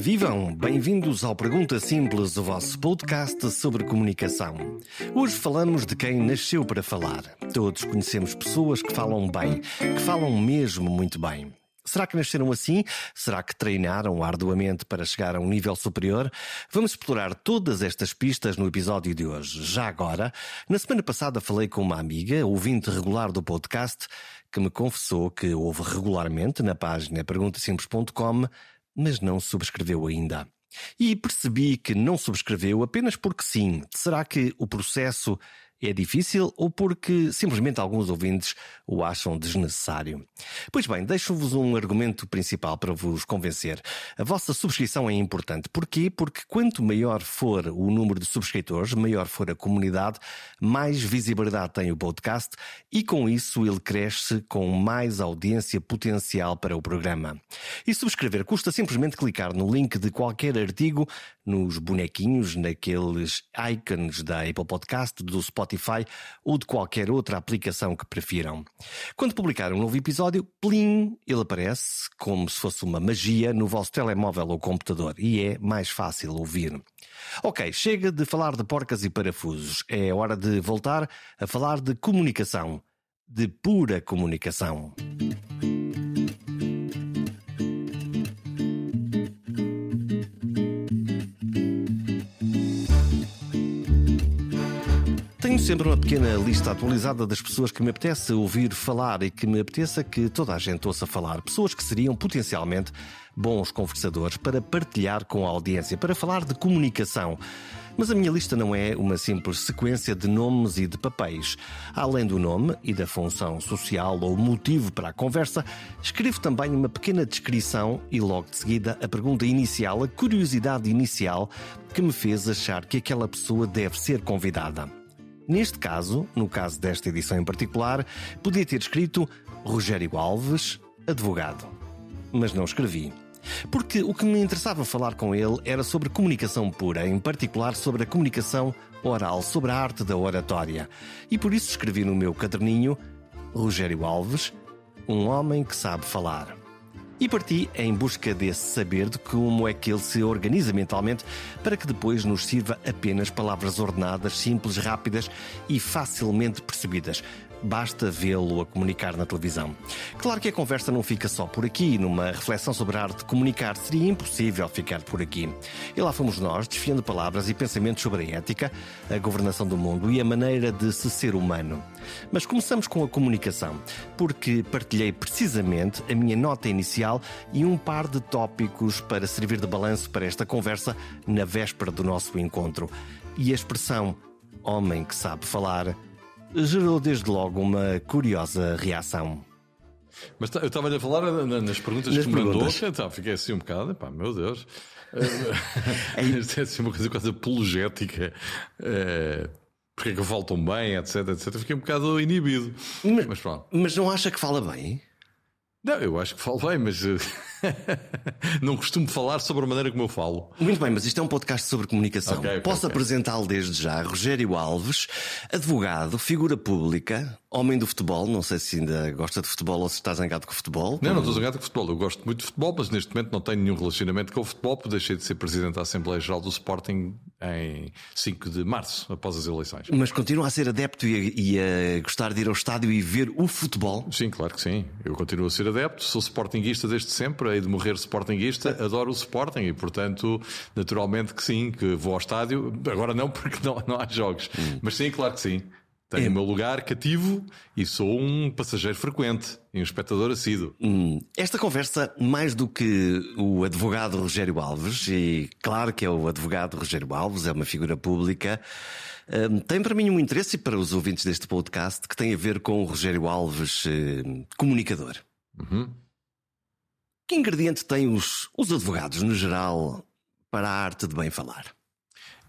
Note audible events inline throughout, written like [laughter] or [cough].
Vivam, bem-vindos ao Pergunta Simples, o vosso podcast sobre comunicação. Hoje falamos de quem nasceu para falar. Todos conhecemos pessoas que falam bem, que falam mesmo muito bem. Será que nasceram assim? Será que treinaram arduamente para chegar a um nível superior? Vamos explorar todas estas pistas no episódio de hoje. Já agora, na semana passada falei com uma amiga, ouvinte regular do podcast, que me confessou que ouve regularmente na página perguntasimples.com, mas não subscreveu ainda. E percebi que não subscreveu apenas porque sim. Será que o processo é difícil ou porque simplesmente alguns ouvintes o acham desnecessário? Pois bem, deixo-vos um argumento principal para vos convencer. A vossa subscrição é importante. Porquê? Porque quanto maior for o número de subscritores, maior for a comunidade, mais visibilidade tem o podcast e com isso ele cresce com mais audiência potencial para o programa. E subscrever custa simplesmente clicar no link de qualquer artigo, nos bonequinhos, naqueles icons da Apple Podcast, do Spotify ou de qualquer outra aplicação que prefiram. Quando publicar um novo episódio, plim, ele aparece como se fosse uma magia no vosso telemóvel ou computador e é mais fácil ouvir. Ok, chega de falar de porcas e parafusos. É hora de voltar a falar de comunicação. De pura comunicação. Tenho sempre uma pequena lista atualizada das pessoas que me apetece ouvir falar e que me apeteça que toda a gente ouça falar. Pessoas que seriam potencialmente bons conversadores para partilhar com a audiência, para falar de comunicação. Mas a minha lista não é uma simples sequência de nomes e de papéis. Além do nome e da função social ou motivo para a conversa, escrevo também uma pequena descrição e logo de seguida a pergunta inicial, a curiosidade inicial que me fez achar que aquela pessoa deve ser convidada. Neste caso, no caso desta edição em particular, podia ter escrito Rogério Alves, advogado. Mas não escrevi. Porque o que me interessava falar com ele era sobre comunicação pura, em particular sobre a comunicação oral, sobre a arte da oratória. E por isso escrevi no meu caderninho Rogério Alves, um homem que sabe falar. E parti em busca desse saber de como é que ele se organiza mentalmente para que depois nos sirva apenas palavras ordenadas, simples, rápidas e facilmente percebidas. Basta vê-lo a comunicar na televisão. Claro que a conversa não fica só por aqui. Numa reflexão sobre a arte de comunicar, seria impossível ficar por aqui. E lá fomos nós, desfiando palavras e pensamentos sobre a ética, a governação do mundo e a maneira de se ser humano. Mas começamos com a comunicação, porque partilhei precisamente a minha nota inicial e um par de tópicos para servir de balanço para esta conversa na véspera do nosso encontro. E a expressão homem que sabe falar gerou desde logo uma curiosa reação. Mas eu estava-lhe a falar nas perguntas Nas que me mandou, perguntas. então, fiquei assim um bocado, pá, meu Deus. [laughs] Isto é assim uma coisa quase apologética. Eh, porque é que eu falo tão bem, etc, etc. Fiquei um bocado inibido. Mas- Mas pronto. Mas não acha que fala bem? Não, eu acho que falo bem, mas eh, [laughs] não costumo falar sobre a maneira como eu falo. Muito bem, mas isto é um podcast sobre comunicação. Ok, ok, Posso ok. apresentá-lo desde já. Rogério Alves, advogado, figura pública, homem do futebol. Não sei se ainda gosta de futebol ou se está zangado com o futebol. Não, não estou zangado com futebol. Eu gosto muito de futebol, mas neste momento não tenho nenhum relacionamento com o futebol, porque deixei de ser presidente da Assembleia Geral do Sporting em 5 de março, após as eleições. Mas continua a ser adepto e a, e a gostar de ir ao estádio e ver o futebol. Sim, claro que sim. Eu continuo a ser adepto, sou sportinguista desde sempre, hei de morrer sportinguista, adoro o Sporting e, portanto, naturalmente que sim, que vou ao estádio. Agora não, porque não, não há jogos. Mas sim, claro que sim. Tenho É. o meu lugar cativo e sou um passageiro frequente e um espectador assíduo. Hum, Esta conversa, mais do que o advogado Rogério Alves, e claro que é o advogado Rogério Alves, é uma figura pública, hum, tem para mim um interesse e para os ouvintes deste podcast que tem a ver com o Rogério Alves, eh, comunicador. Que ingrediente têm os, os advogados, no geral, para a arte de bem falar?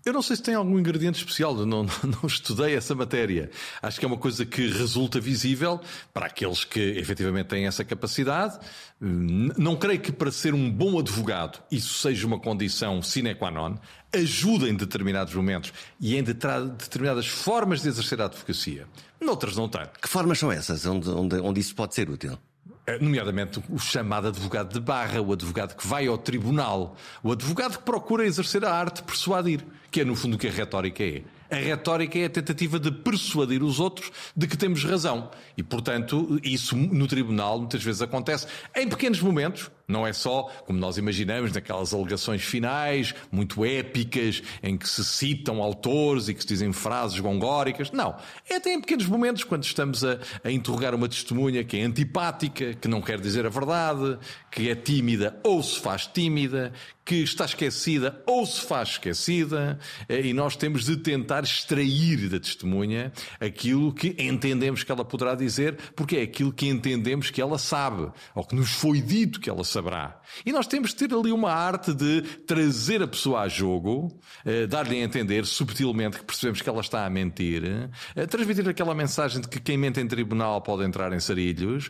Eu não sei se tem algum ingrediente especial, não, [laughs] não estudei essa matéria. Acho que é uma coisa que resulta visível para aqueles que efetivamente têm essa capacidade. Não creio que para ser um bom advogado isso seja uma condição sine qua non. Ajuda em determinados momentos e em determinadas formas de exercer a advocacia. Noutras não tanto. Que formas são essas onde, onde, onde isso pode ser útil? Eh, nomeadamente o chamado advogado de barra, o advogado que vai ao tribunal, o advogado que procura exercer a arte de persuadir, que é no fundo o que a retórica é. A retórica é a tentativa de persuadir os outros de que temos razão. E, portanto, isso no tribunal muitas vezes acontece em pequenos momentos, não é só, como nós imaginamos, naquelas alegações finais, muito épicas, em que se citam autores e que se dizem frases gongóricas. Não. É até em pequenos momentos, quando estamos a, a interrogar uma testemunha que é antipática, que não quer dizer a verdade, que é tímida ou se faz tímida, que está esquecida ou se faz esquecida, eh, e nós temos de tentar extrair da testemunha aquilo que entendemos que ela poderá dizer, porque é aquilo que entendemos que ela sabe, ou que nos foi dito que ela saberá. E nós temos de ter ali uma arte de trazer a pessoa a jogo, eh, dar-lhe a entender subtilmente que percebemos que ela está a mentir, eh, transmitir aquela mensagem de que quem mente em tribunal pode entrar em sarilhos,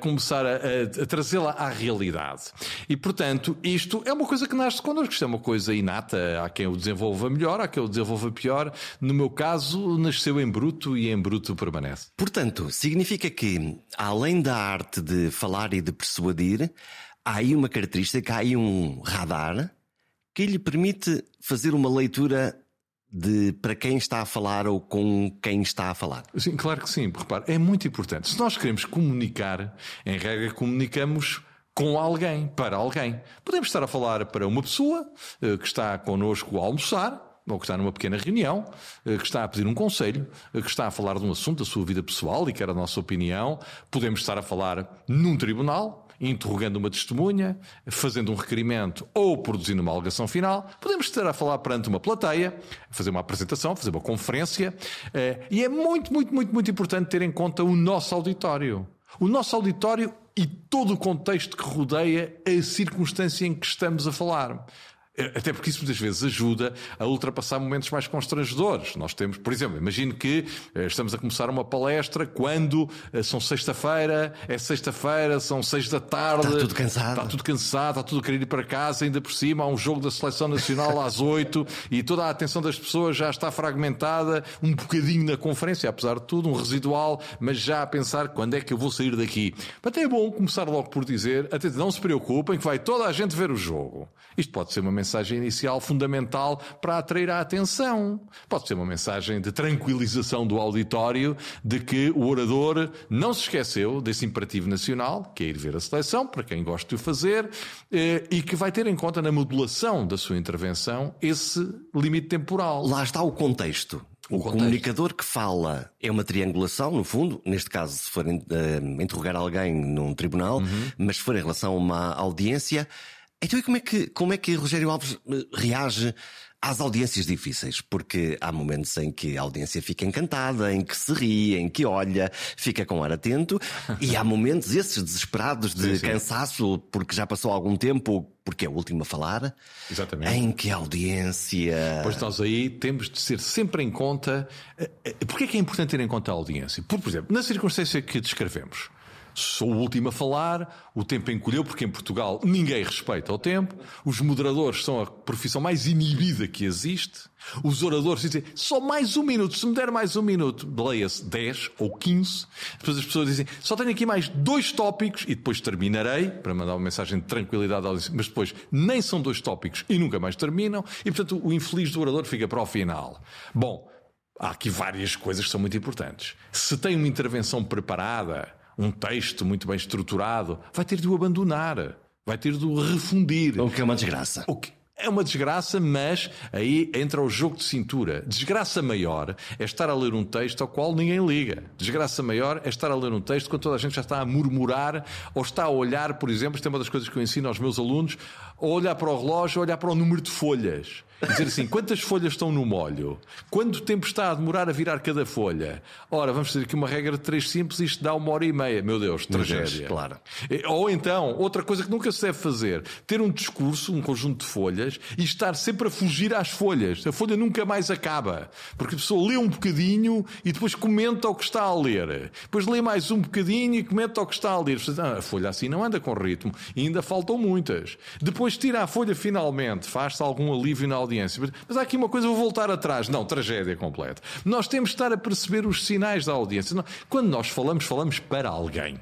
começar a, a trazê-la à realidade. E, portanto, isto é uma coisa que nasce connosco, isto é uma coisa inata. Há quem o desenvolva melhor, há quem o desenvolva pior. No meu caso, nasceu em bruto e em bruto permanece. Portanto, significa que, além da arte de falar e de persuadir, há aí uma característica, há aí um radar que lhe permite fazer uma leitura de para quem está a falar ou com quem está a falar. Sim, claro que sim. Repare, é muito importante. Se nós queremos comunicar, em regra, comunicamos com alguém, para alguém. Podemos estar a falar para uma pessoa eh, que está connosco a almoçar, ou que está numa pequena reunião, eh, que está a pedir um conselho, eh, que está a falar de um assunto da sua vida pessoal e quer a nossa opinião. Podemos estar a falar num tribunal, interrogando uma testemunha, fazendo um requerimento ou produzindo uma alegação final. Podemos estar a falar perante uma plateia, fazer uma apresentação, fazer uma conferência. E é muito, muito, muito, muito importante ter em conta o nosso auditório. O nosso auditório e todo o contexto que rodeia a circunstância em que estamos a falar. Até porque isso muitas vezes ajuda a ultrapassar momentos mais constrangedores. Nós temos, por exemplo, imagino que eh, estamos a começar uma palestra quando eh, são sexta-feira, é sexta-feira, são seis da tarde. Está tudo cansado. Está tudo cansado, está tudo a querer ir para casa, ainda por cima há um jogo da Seleção Nacional [laughs] às oito e toda a atenção das pessoas já está fragmentada, um bocadinho na conferência, apesar de tudo, um residual, mas já a pensar quando é que eu vou sair daqui. Mas é bom começar logo por dizer, até não se preocupem que vai toda a gente ver o jogo. Isto pode ser uma mensagem mensagem inicial fundamental para atrair a atenção. Pode ser uma mensagem de tranquilização do auditório de que o orador não se esqueceu desse imperativo nacional, que é ir ver a seleção, para quem gosta de o fazer, eh, e que vai ter em conta na modulação da sua intervenção esse limite temporal. Lá está o contexto. O, o comunicador que fala é uma triangulação, no fundo, neste caso, se for uh, interrogar alguém num tribunal, uhum. mas se for em relação a uma audiência, então, e como é que, como é que Rogério Alves eh, reage às audiências difíceis? Porque há momentos em que a audiência fica encantada, em que se ri, em que olha, fica com ar atento, e há momentos esses desesperados de sim, sim. cansaço, porque já passou algum tempo, porque é o último a falar. Exatamente. Em que a audiência. Pois nós aí temos de ser sempre em conta. Eh, eh, Porquê é que é importante ter em conta a audiência? Por, por exemplo, na circunstância que descrevemos sou o último a falar, o tempo encolheu, porque em Portugal ninguém respeita o tempo, os moderadores são a profissão mais inibida que existe, os oradores dizem só mais um minuto, se me der mais um minuto, leia-se 10 ou 15, depois as pessoas dizem só tenho aqui mais dois tópicos e depois terminarei, para mandar uma mensagem de tranquilidade, mas depois nem são dois tópicos e nunca mais terminam, e portanto o infeliz do orador fica para o final. Bom, há aqui várias coisas que são muito importantes. Se tem uma intervenção preparada, um texto muito bem estruturado, vai ter de o abandonar, vai ter de o refundir. O que é uma desgraça. O que é uma desgraça, mas aí entra o jogo de cintura. Desgraça maior é estar a ler um texto ao qual ninguém liga. Desgraça maior é estar a ler um texto quando toda a gente já está a murmurar ou está a olhar, por exemplo, isto é uma das coisas que eu ensino aos meus alunos, ou olhar para o relógio, ou olhar para o número de folhas. Dizer assim, quantas folhas estão no molho? Quanto tempo está a demorar a virar cada folha? Ora, vamos fazer aqui uma regra de três simples, isto dá uma hora e meia. Meu Deus, tragédia. Deus, claro. Ou então, outra coisa que nunca se deve fazer, ter um discurso, um conjunto de folhas, e estar sempre a fugir às folhas. A folha nunca mais acaba. Porque a pessoa lê um bocadinho e depois comenta o que está a ler. Depois lê mais um bocadinho e comenta o que está a ler. Ah, a folha assim não anda com ritmo. E ainda faltam muitas. Depois tira a folha finalmente, faz-se algum alívio na audiência. Mas há aqui uma coisa, vou voltar atrás. Não, tragédia completa. Nós temos de estar a perceber os sinais da audiência. Quando nós falamos, falamos para alguém.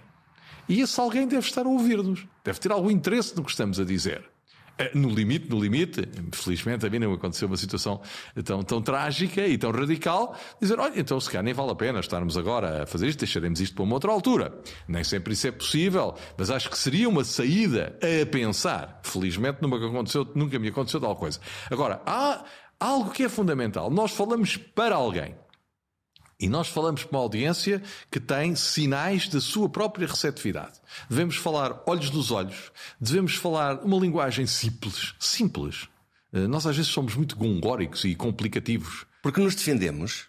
E esse alguém deve estar a ouvir-nos, deve ter algum interesse no que estamos a dizer. Eh, no limite, no limite, felizmente a mim não aconteceu uma situação tão, tão trágica e tão radical, dizer, olha, então se calhar nem vale a pena estarmos agora a fazer isto, deixaremos isto para uma outra altura. Nem sempre isso é possível, mas acho que seria uma saída a pensar. Felizmente nunca, aconteceu, nunca me aconteceu tal coisa. Agora, há algo que é fundamental. Nós falamos para alguém. E nós falamos para uma audiência que tem sinais da sua própria receptividade. Devemos falar olhos nos olhos, devemos falar uma linguagem simples. Simples. Eh, nós às vezes somos muito gongóricos e complicativos. Porque nos defendemos?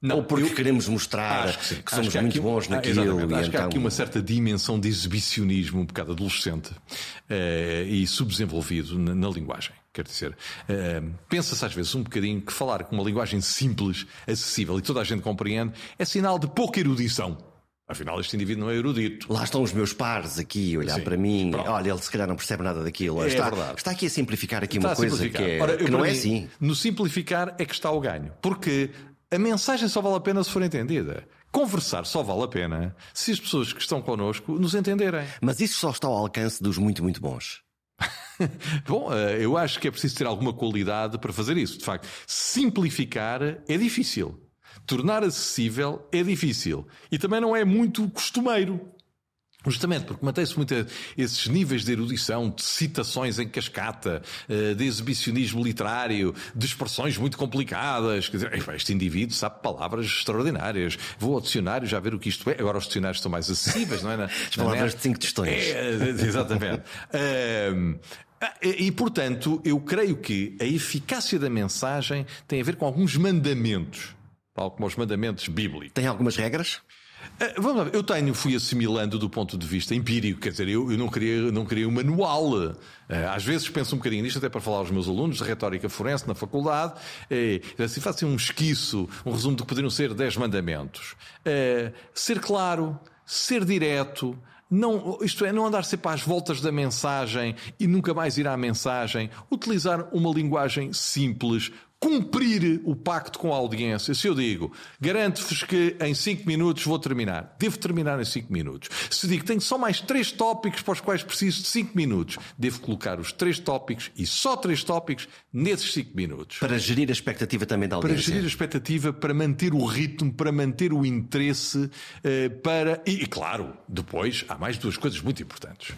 Não, Ou porque eu, que mostrar que, que, somos que muito aqui, bons naquilo. Ah, acho então... que há aqui uma certa dimensão de exibicionismo um bocado adolescente uh, e subdesenvolvido na, na linguagem. Quer dizer, uh, pensa-se às vezes um bocadinho que falar com uma linguagem simples, acessível e toda a gente compreende é sinal de pouca erudição. Afinal, este indivíduo não é erudito. Lá estão os meus pares aqui a olhar Sim, para mim. Pronto. Olha, ele se calhar não percebe nada daquilo. É está, verdade. está aqui a simplificar aqui está uma coisa que, é, Ora, que não é mim, assim. No simplificar é que está o ganho. Porque a mensagem só vale a pena se for entendida. Conversar só vale a pena se as pessoas que estão connosco nos entenderem. Mas isso só está ao alcance dos muito, muito bons. [laughs] Bom, eh, eu acho que é preciso ter alguma qualidade para fazer isso. De facto, simplificar é difícil. Tornar acessível é difícil. E também não é muito costumeiro. Justamente porque mantém-se muito esses níveis de erudição, de citações em cascata, eh, de exibicionismo literário, de expressões muito complicadas. Quer dizer, este indivíduo sabe palavras extraordinárias. Vou ao dicionário já ver o que isto é. Agora os dicionários estão mais acessíveis, não é? Na, As palavras de cinco tostões. É, exatamente. [laughs] e, portanto, eu creio que a eficácia da mensagem tem a ver com alguns mandamentos, tal como os mandamentos bíblicos. Tem algumas regras? Eh, vamos lá, eu tenho, fui assimilando do ponto de vista empírico, quer dizer, eu, eu não, queria, não queria um manual. Eh, às vezes penso um bocadinho nisto, até para falar aos meus alunos de retórica forense na faculdade, e, assim, faço um esquiço, um resumo do que poderiam ser 10 mandamentos. Ser claro, ser direto, não, isto é, não andar sempre às voltas da mensagem e nunca mais ir à mensagem, utilizar uma linguagem simples, cumprir o pacto com a audiência. Se eu digo, garanto-vos que em 5 minutos vou terminar, devo terminar em 5 minutos. Se digo, tenho só mais 3 tópicos para os quais preciso de 5 minutos, devo colocar os 3 tópicos e só 3 tópicos nesses 5 minutos. Para gerir a expectativa também da audiência. Para gerir a expectativa, para manter o ritmo, para manter o interesse, eh, para. E, claro, depois há mais duas coisas muito importantes.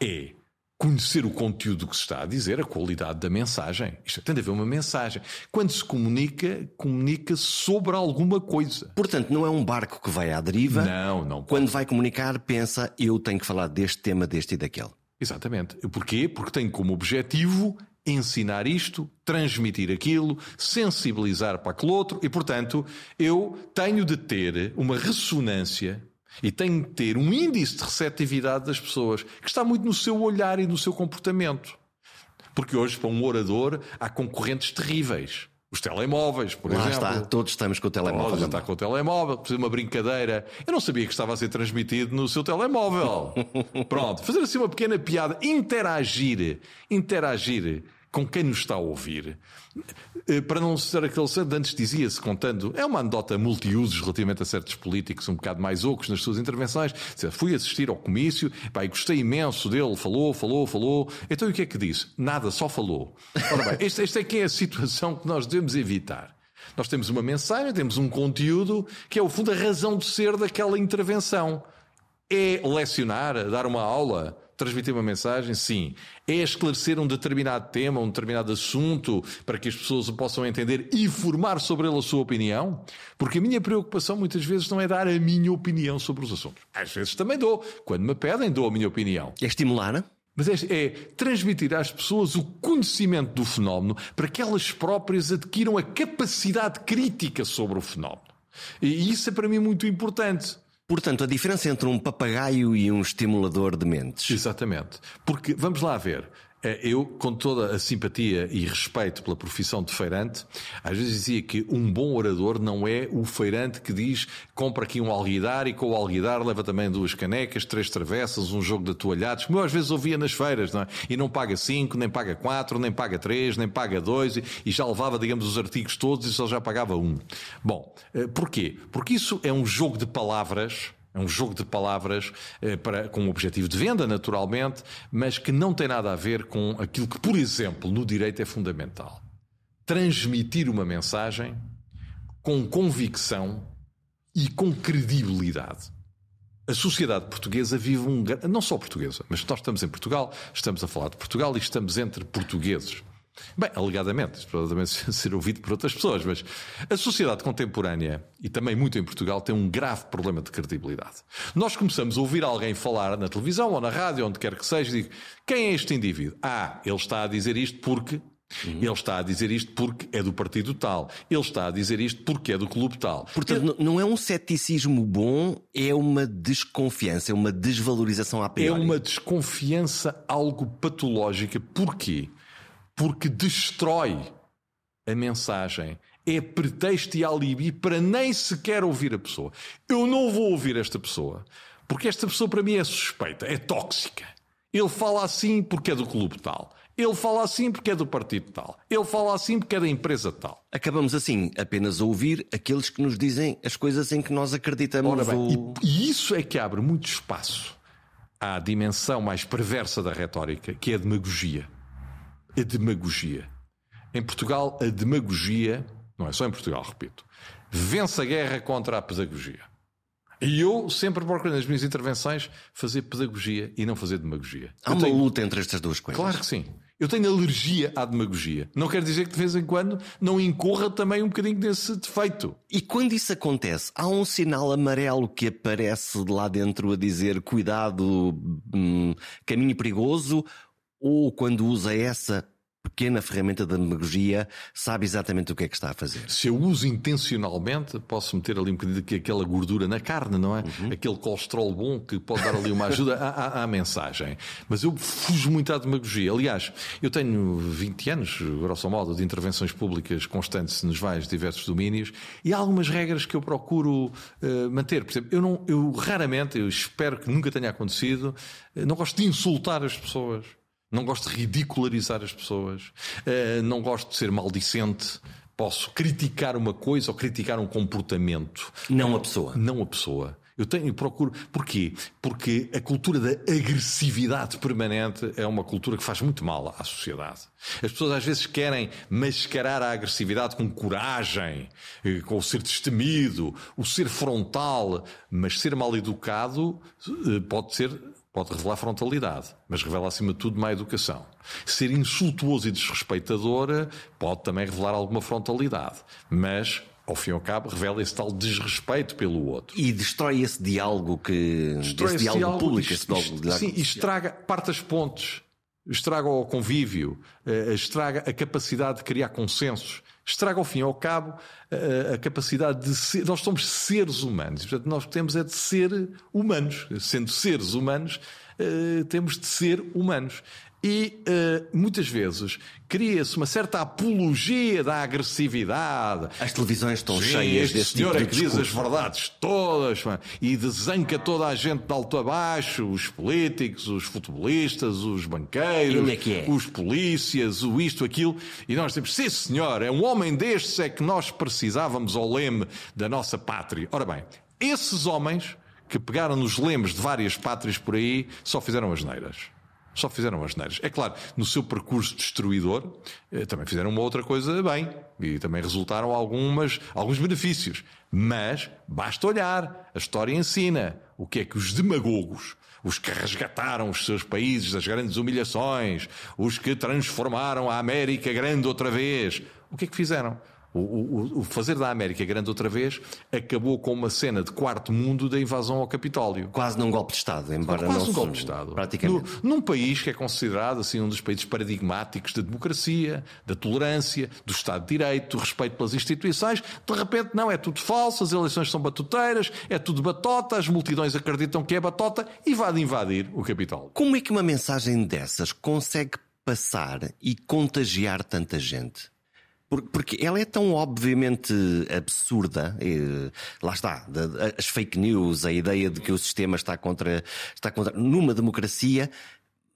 É conhecer o conteúdo que se está a dizer, a qualidade da mensagem. Isto tem de haver uma mensagem. Quando se comunica, comunica sobre alguma coisa. Portanto, não é um barco que vai à deriva. Não, não. Pode. Quando vai comunicar, pensa, eu tenho que falar deste tema, deste e daquele. Exatamente. Porquê? Porque tem como objetivo ensinar isto, transmitir aquilo, sensibilizar para aquele outro e, portanto, eu tenho de ter uma ressonância e tem que ter um índice de receptividade das pessoas que está muito no seu olhar e no seu comportamento. Porque hoje, para um orador, há concorrentes terríveis. Os telemóveis, por Lá exemplo. está, todos estamos com o telemóvel. Todos está com o telemóvel, fazer uma brincadeira. Eu não sabia que estava a ser transmitido no seu telemóvel. [laughs] Pronto, fazer assim uma pequena piada, interagir, interagir com quem nos está a ouvir. Eh, para não ser aquele santo, antes dizia-se, contando, é uma anedota multiusos relativamente a certos políticos um bocado mais ocos nas suas intervenções. Fui assistir ao comício, pá, gostei imenso dele, falou, falou, falou. Então e o que é que disse? Nada, só falou. Ora bem, esta, esta é que é a situação que nós devemos evitar. Nós temos uma mensagem, temos um conteúdo que é, o fundo, a razão de ser daquela intervenção. É lecionar, dar uma aula, transmitir uma mensagem? Sim. É esclarecer um determinado tema, um determinado assunto, para que as pessoas o possam entender e formar sobre ele a sua opinião? Porque a minha preocupação muitas vezes não é dar a minha opinião sobre os assuntos. Às vezes também dou. Quando me pedem, dou a minha opinião. É estimular, não? Mas é, é, transmitir às pessoas o conhecimento do fenómeno para que elas próprias adquiram a capacidade crítica sobre o fenómeno. E isso é para mim muito importante. Portanto, a diferença entre um papagaio e um estimulador de mentes. Exatamente. Porque, vamos lá ver, eu, com toda a simpatia e respeito pela profissão de feirante, às vezes dizia que um bom orador não é o feirante que diz compra aqui um alguidar e com o alguidar leva também duas canecas, três travessas, um jogo de toalhados, como eu às vezes ouvia nas feiras, não é? E não paga cinco, nem paga quatro, nem paga três, nem paga dois, e já levava, digamos, os artigos todos e só já pagava um. Bom, eh, porquê? Porque isso é um jogo de palavras É um jogo de palavras eh, para, com o objetivo de venda, naturalmente, mas que não tem nada a ver com aquilo que, por exemplo, no direito é fundamental. Transmitir uma mensagem com convicção e com credibilidade. A sociedade portuguesa vive um. Não só portuguesa, mas nós estamos em Portugal, estamos a falar de Portugal e estamos entre portugueses. Bem, alegadamente, isto pode também [laughs] ser ouvido por outras pessoas, mas a sociedade contemporânea, e também muito em Portugal, tem um grave problema de credibilidade. Nós começamos a ouvir alguém falar na televisão ou na rádio, onde quer que seja, e digo, quem é este indivíduo? Ah, ele está a dizer isto porque Uhum. Ele está a dizer isto porque é do partido tal. Ele está a dizer isto porque é do clube tal. Portanto, Ele... não é um ceticismo bom, é uma desconfiança, é uma desvalorização à priori. É uma desconfiança algo patológica. Porquê? Porque destrói a mensagem. É pretexto e alibi para nem sequer ouvir a pessoa. Eu não vou ouvir esta pessoa porque esta pessoa para mim é suspeita, é tóxica. Ele fala assim porque é do clube tal. Ele fala assim porque é do partido tal. Ele fala assim porque é da empresa tal. Acabamos assim apenas a ouvir aqueles que nos dizem as coisas em que nós acreditamos. Ora bem, ou... e, isso é que abre muito espaço à dimensão mais perversa da retórica, que é a demagogia. A demagogia. Em Portugal, a demagogia, não é só em Portugal, repito, vence a guerra contra a pedagogia. E eu sempre procuro nas minhas intervenções fazer pedagogia e não fazer demagogia. Há eu uma tenho... luta entre estas duas coisas. Claro que sim. Eu tenho alergia à demagogia. Não quer dizer que de vez em quando não incorra também um bocadinho desse defeito. E quando isso acontece, há um sinal amarelo que aparece de lá dentro a dizer cuidado, hum, caminho perigoso, ou quando usa essa pequena ferramenta da demagogia sabe exatamente o que é que está a fazer. Se eu uso intencionalmente, posso meter ali um bocadinho aquela gordura na carne, não é? Uhum. Aquele colesterol bom que pode dar ali uma ajuda à, à, à, mensagem. Mas eu fujo muito à demagogia. Aliás, eu tenho 20 anos, grosso modo, de intervenções públicas constantes nos vários diversos domínios e há algumas regras que eu procuro uh, manter. Por exemplo, eu, não, eu raramente, eu espero que nunca tenha acontecido, eh, não gosto de insultar as pessoas. Não gosto de ridicularizar as pessoas. Uh, não gosto de ser maldicente. Posso criticar uma coisa ou criticar um comportamento. Não a pessoa. Não a pessoa. Eu tenho, procuro. Porquê? Porque a cultura da agressividade permanente é uma cultura que faz muito mal à sociedade. As pessoas às vezes querem mascarar a agressividade com coragem, eh, com o ser destemido, o ser frontal, mas ser mal educado eh, pode ser pode revelar frontalidade, mas revela acima de tudo má educação. Ser insultuoso e desrespeitador pode também revelar alguma frontalidade, mas ao fim e ao cabo, revela esse tal desrespeito pelo outro. E destrói esse diálogo que. Destrói esse, esse diálogo, diálogo público, esse diálogo, Sim, e estraga, parte as pontes, estraga o convívio, eh, estraga a capacidade de criar consensos, estraga ao fim ao cabo a, a capacidade de ser. Nós somos seres humanos. Portanto, nós temos é de ser humanos. Sendo seres humanos, uh, temos de ser humanos. E uh, muitas vezes cria-se uma certa apologia da agressividade. As televisões estão Sim, cheias desse senhor tipo de é que diz as verdades todas e desanca toda a gente de alto a baixo, os políticos, os futebolistas, os banqueiros, é é? os polícias, o isto, aquilo. E nós temos, sim senhor, é um homem destes é que nós precisávamos ao leme da nossa pátria. Ora bem, esses homens que pegaram nos lemes de várias pátrias por aí só fizeram as neiras só fizeram as neiras. É claro, no seu percurso destruidor, eh, também fizeram uma outra coisa bem e também resultaram algumas, alguns benefícios. Mas basta olhar, a história ensina o que é que os demagogos, os que resgataram os seus países das grandes humilhações, os que transformaram a América grande outra vez, o que é que fizeram? O, o, o, fazer da América grande outra vez acabou com uma cena de quarto mundo da invasão ao Capitólio. Quase num golpe de Estado, embora Quase não um golpe de Estado. Praticamente. No, num país que é considerado assim um dos países paradigmáticos da democracia, da tolerância, do Estado de Direito, do respeito pelas instituições, de repente não, é tudo falso, as eleições são batuteiras, é tudo batota, as multidões acreditam que é batota e vai de invadir o Capitólio. Como é que uma mensagem dessas consegue passar e contagiar tanta gente? Porque ela é tão obviamente absurda, e, lá está, as fake news, a ideia de que o sistema está contra, está contra. numa democracia,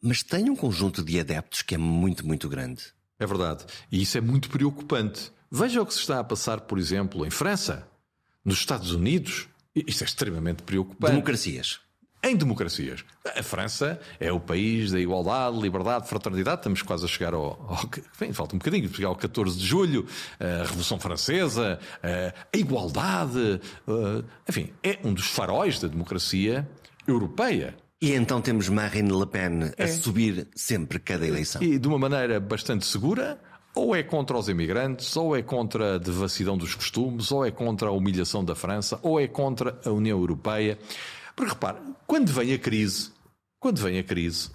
mas tem um conjunto de adeptos que é muito, muito grande. É verdade. E isso é muito preocupante. Veja o que se está a passar, por exemplo, em França, nos Estados Unidos. Isto é extremamente preocupante. Democracias. Em democracias. A França é o país da igualdade, liberdade, fraternidade. Estamos quase a chegar ao. ao bem, falta um bocadinho, chegar ao 14 de julho, a Revolução Francesa, a igualdade. Enfim, é um dos faróis da democracia europeia. E então temos Marine Le Pen a é. subir sempre cada eleição. E de uma maneira bastante segura, ou é contra os imigrantes, ou é contra a devassidão dos costumes, ou é contra a humilhação da França, ou é contra a União Europeia. Porque repare, quando vem a crise, quando vem a crise,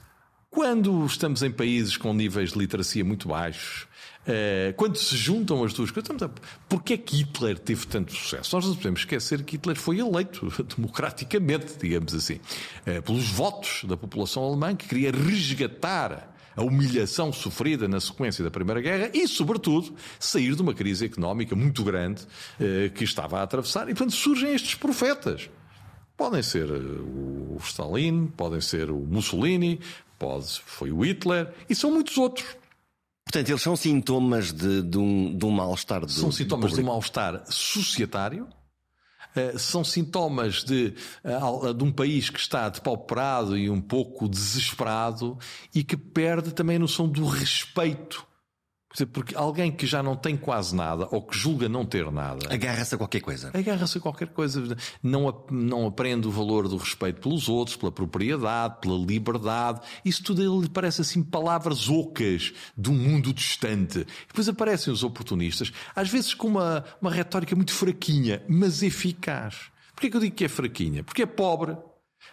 quando estamos em países com níveis de literacia muito baixos, eh, quando se juntam as duas coisas, porquê é que Hitler teve tanto sucesso? Nós não podemos esquecer que Hitler foi eleito [laughs] democraticamente, digamos assim, eh, pelos votos da população alemã que queria resgatar a humilhação sofrida na sequência da Primeira Guerra e, sobretudo, sair de uma crise económica muito grande eh, que estava a atravessar. E, portanto, surgem estes profetas. Podem ser o Stalin, podem ser o Mussolini, pode, foi o Hitler, e são muitos outros. Portanto, eles são sintomas de, de um, de um mal-estar. São sintomas de um mal-estar societário, uh, são sintomas de, uh, de um país que está depauperado e um pouco desesperado e que perde também a noção do respeito porque alguém que já não tem quase nada ou que julga não ter nada. Agarra-se a qualquer coisa. Agarra-se a qualquer coisa. Não, não aprende o valor do respeito pelos outros, pela propriedade, pela liberdade. Isso tudo lhe parece assim palavras ocas de um mundo distante. Depois aparecem os oportunistas, às vezes com uma, uma retórica muito fraquinha, mas eficaz. Porquê que eu digo que é fraquinha? Porque é pobre,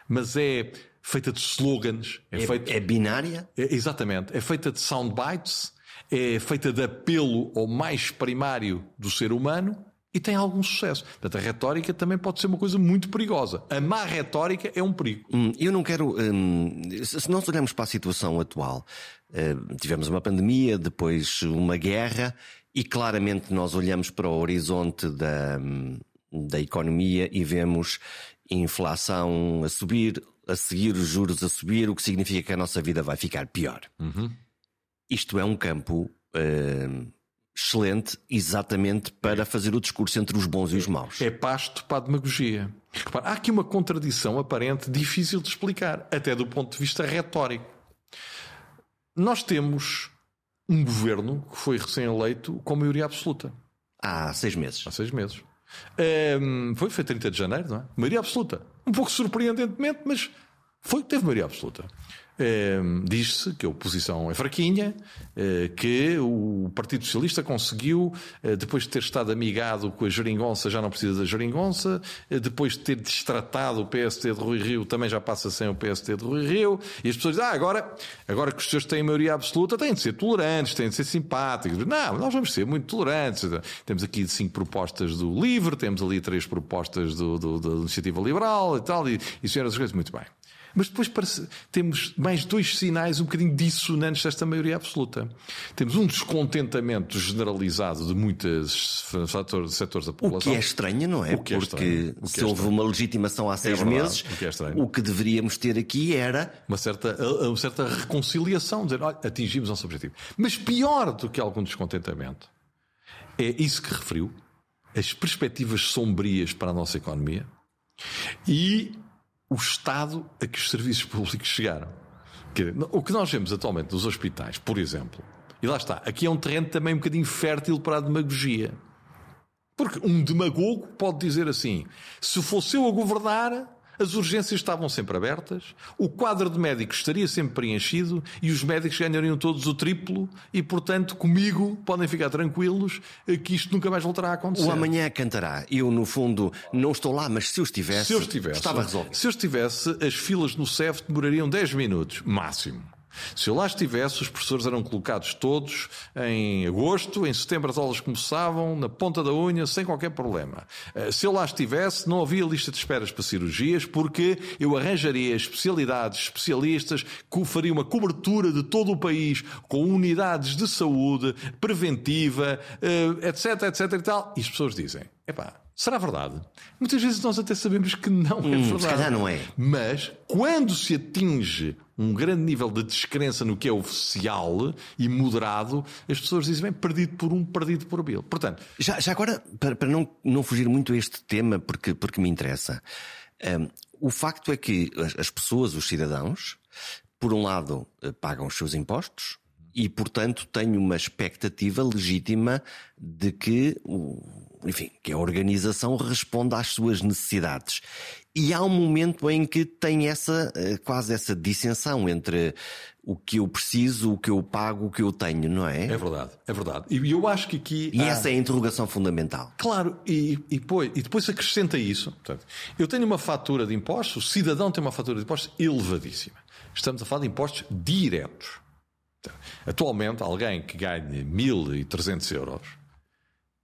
mas é feita de slogans. É, é, feita, é binária? É, exatamente. É feita de soundbites é feita de apelo ao mais primário do ser humano e tem algum sucesso. Portanto, a retórica também pode ser uma coisa muito perigosa. A má retórica é um perigo. Hum, eu não quero. Hum, se nós olharmos para a situação atual, hum, tivemos uma pandemia, depois uma guerra, e claramente nós olhamos para o horizonte da, hum, da economia e vemos inflação a subir, a seguir os juros a subir, o que significa que a nossa vida vai ficar pior. Uhum. Isto é um campo uh, excelente exatamente para fazer o discurso entre os bons e os maus. É pasto para a demagogia. Repara, há aqui uma contradição aparente difícil de explicar, até do ponto de vista retórico. Nós temos um governo que foi recém-eleito com maioria absoluta. Há seis meses. Há seis meses. Um, foi, foi 30 de janeiro, não é? Maioria absoluta. Um pouco surpreendentemente, mas foi, teve maioria absoluta. Ehm, diz-se que a oposição é fraquinha, eh, que o Partido Socialista conseguiu, eh, depois de ter estado amigado com a geringonça, já não precisa da geringonça, eh, depois de ter destratado o PST de Rui Rio, também já passa sem o PST de Rui Rio, e as pessoas dizem, ah, agora, agora que os senhores têm maioria absoluta, têm de ser tolerantes, têm de ser simpáticos. Não, nós vamos ser muito tolerantes. Temos aqui cinco propostas do LIVRE, temos ali três propostas do, do, da Iniciativa Liberal e tal, e, e senhoras coisas, muito bem. Mas depois parece, temos mais dois sinais um bocadinho dissonantes desta maioria absoluta. Temos um descontentamento generalizado de muitos setores, setores da população. O que é estranho, não é? Porque é se é houve uma legitimação há seis é verdade, meses, o que, é o que deveríamos ter aqui era uma certa, uma certa reconciliação, dizer, olha, atingimos nosso objetivo. Mas pior do que algum descontentamento é isso que referiu, as perspectivas sombrias para a nossa economia e o estado a que os serviços [laughs] públicos chegaram. O que nós vemos atualmente nos hospitais, por exemplo, e lá está, aqui é um terreno também um bocadinho fértil para a demagogia. Porque um demagogo pode dizer assim: se fosse eu a governar, as urgências estavam sempre abertas, o quadro de médicos estaria sempre preenchido e os médicos ganhariam todos o triplo e, portanto, comigo podem ficar tranquilos que isto nunca mais voltará a acontecer. O amanhã cantará. Eu, no fundo, não estou lá, mas se eu estivesse, se eu estivesse estava resolvido. Se eu estivesse, as filas no CEF demorariam 10 minutos, máximo. Se eu lá estivesse, os professores eram colocados todos em agosto, em setembro as aulas começavam, na ponta da unha, sem qualquer problema. Eh, se eu lá estivesse, não havia lista de esperas para cirurgias, porque eu arranjaria especialidades, especialistas, que faria uma cobertura de todo o país, com unidades de saúde, preventiva, etc, etc e tal. E as pessoas dizem, epá, Será verdade? Muitas vezes nós até sabemos que não é hum, verdade. Se calhar não é. Mas quando se atinge um grande nível de descrença no que é oficial e moderado, as pessoas dizem, bem, perdido por um, perdido por mil. Portanto. Já, já agora, para, para, não, não fugir muito a este tema, porque, porque me interessa, um, o facto é que as, as pessoas, os cidadãos, por um lado, eh, pagam os seus impostos, e, portanto, têm uma expectativa legítima de que, enfim, que a organização responda às suas necessidades. E há um momento em que tem essa, eh, quase essa dissensão entre o que eu preciso, o que eu pago, o que eu tenho, não é? É verdade, é verdade. E eu acho que aqui. E há... essa é a interrogação fundamental. Claro, e, e, depois, e depois acrescenta isso. Portanto, eu tenho uma fatura de impostos, o cidadão tem uma fatura de impostos elevadíssima. Estamos a falar de impostos diretos. Atualmente, alguém que ganhe 1.300 euros,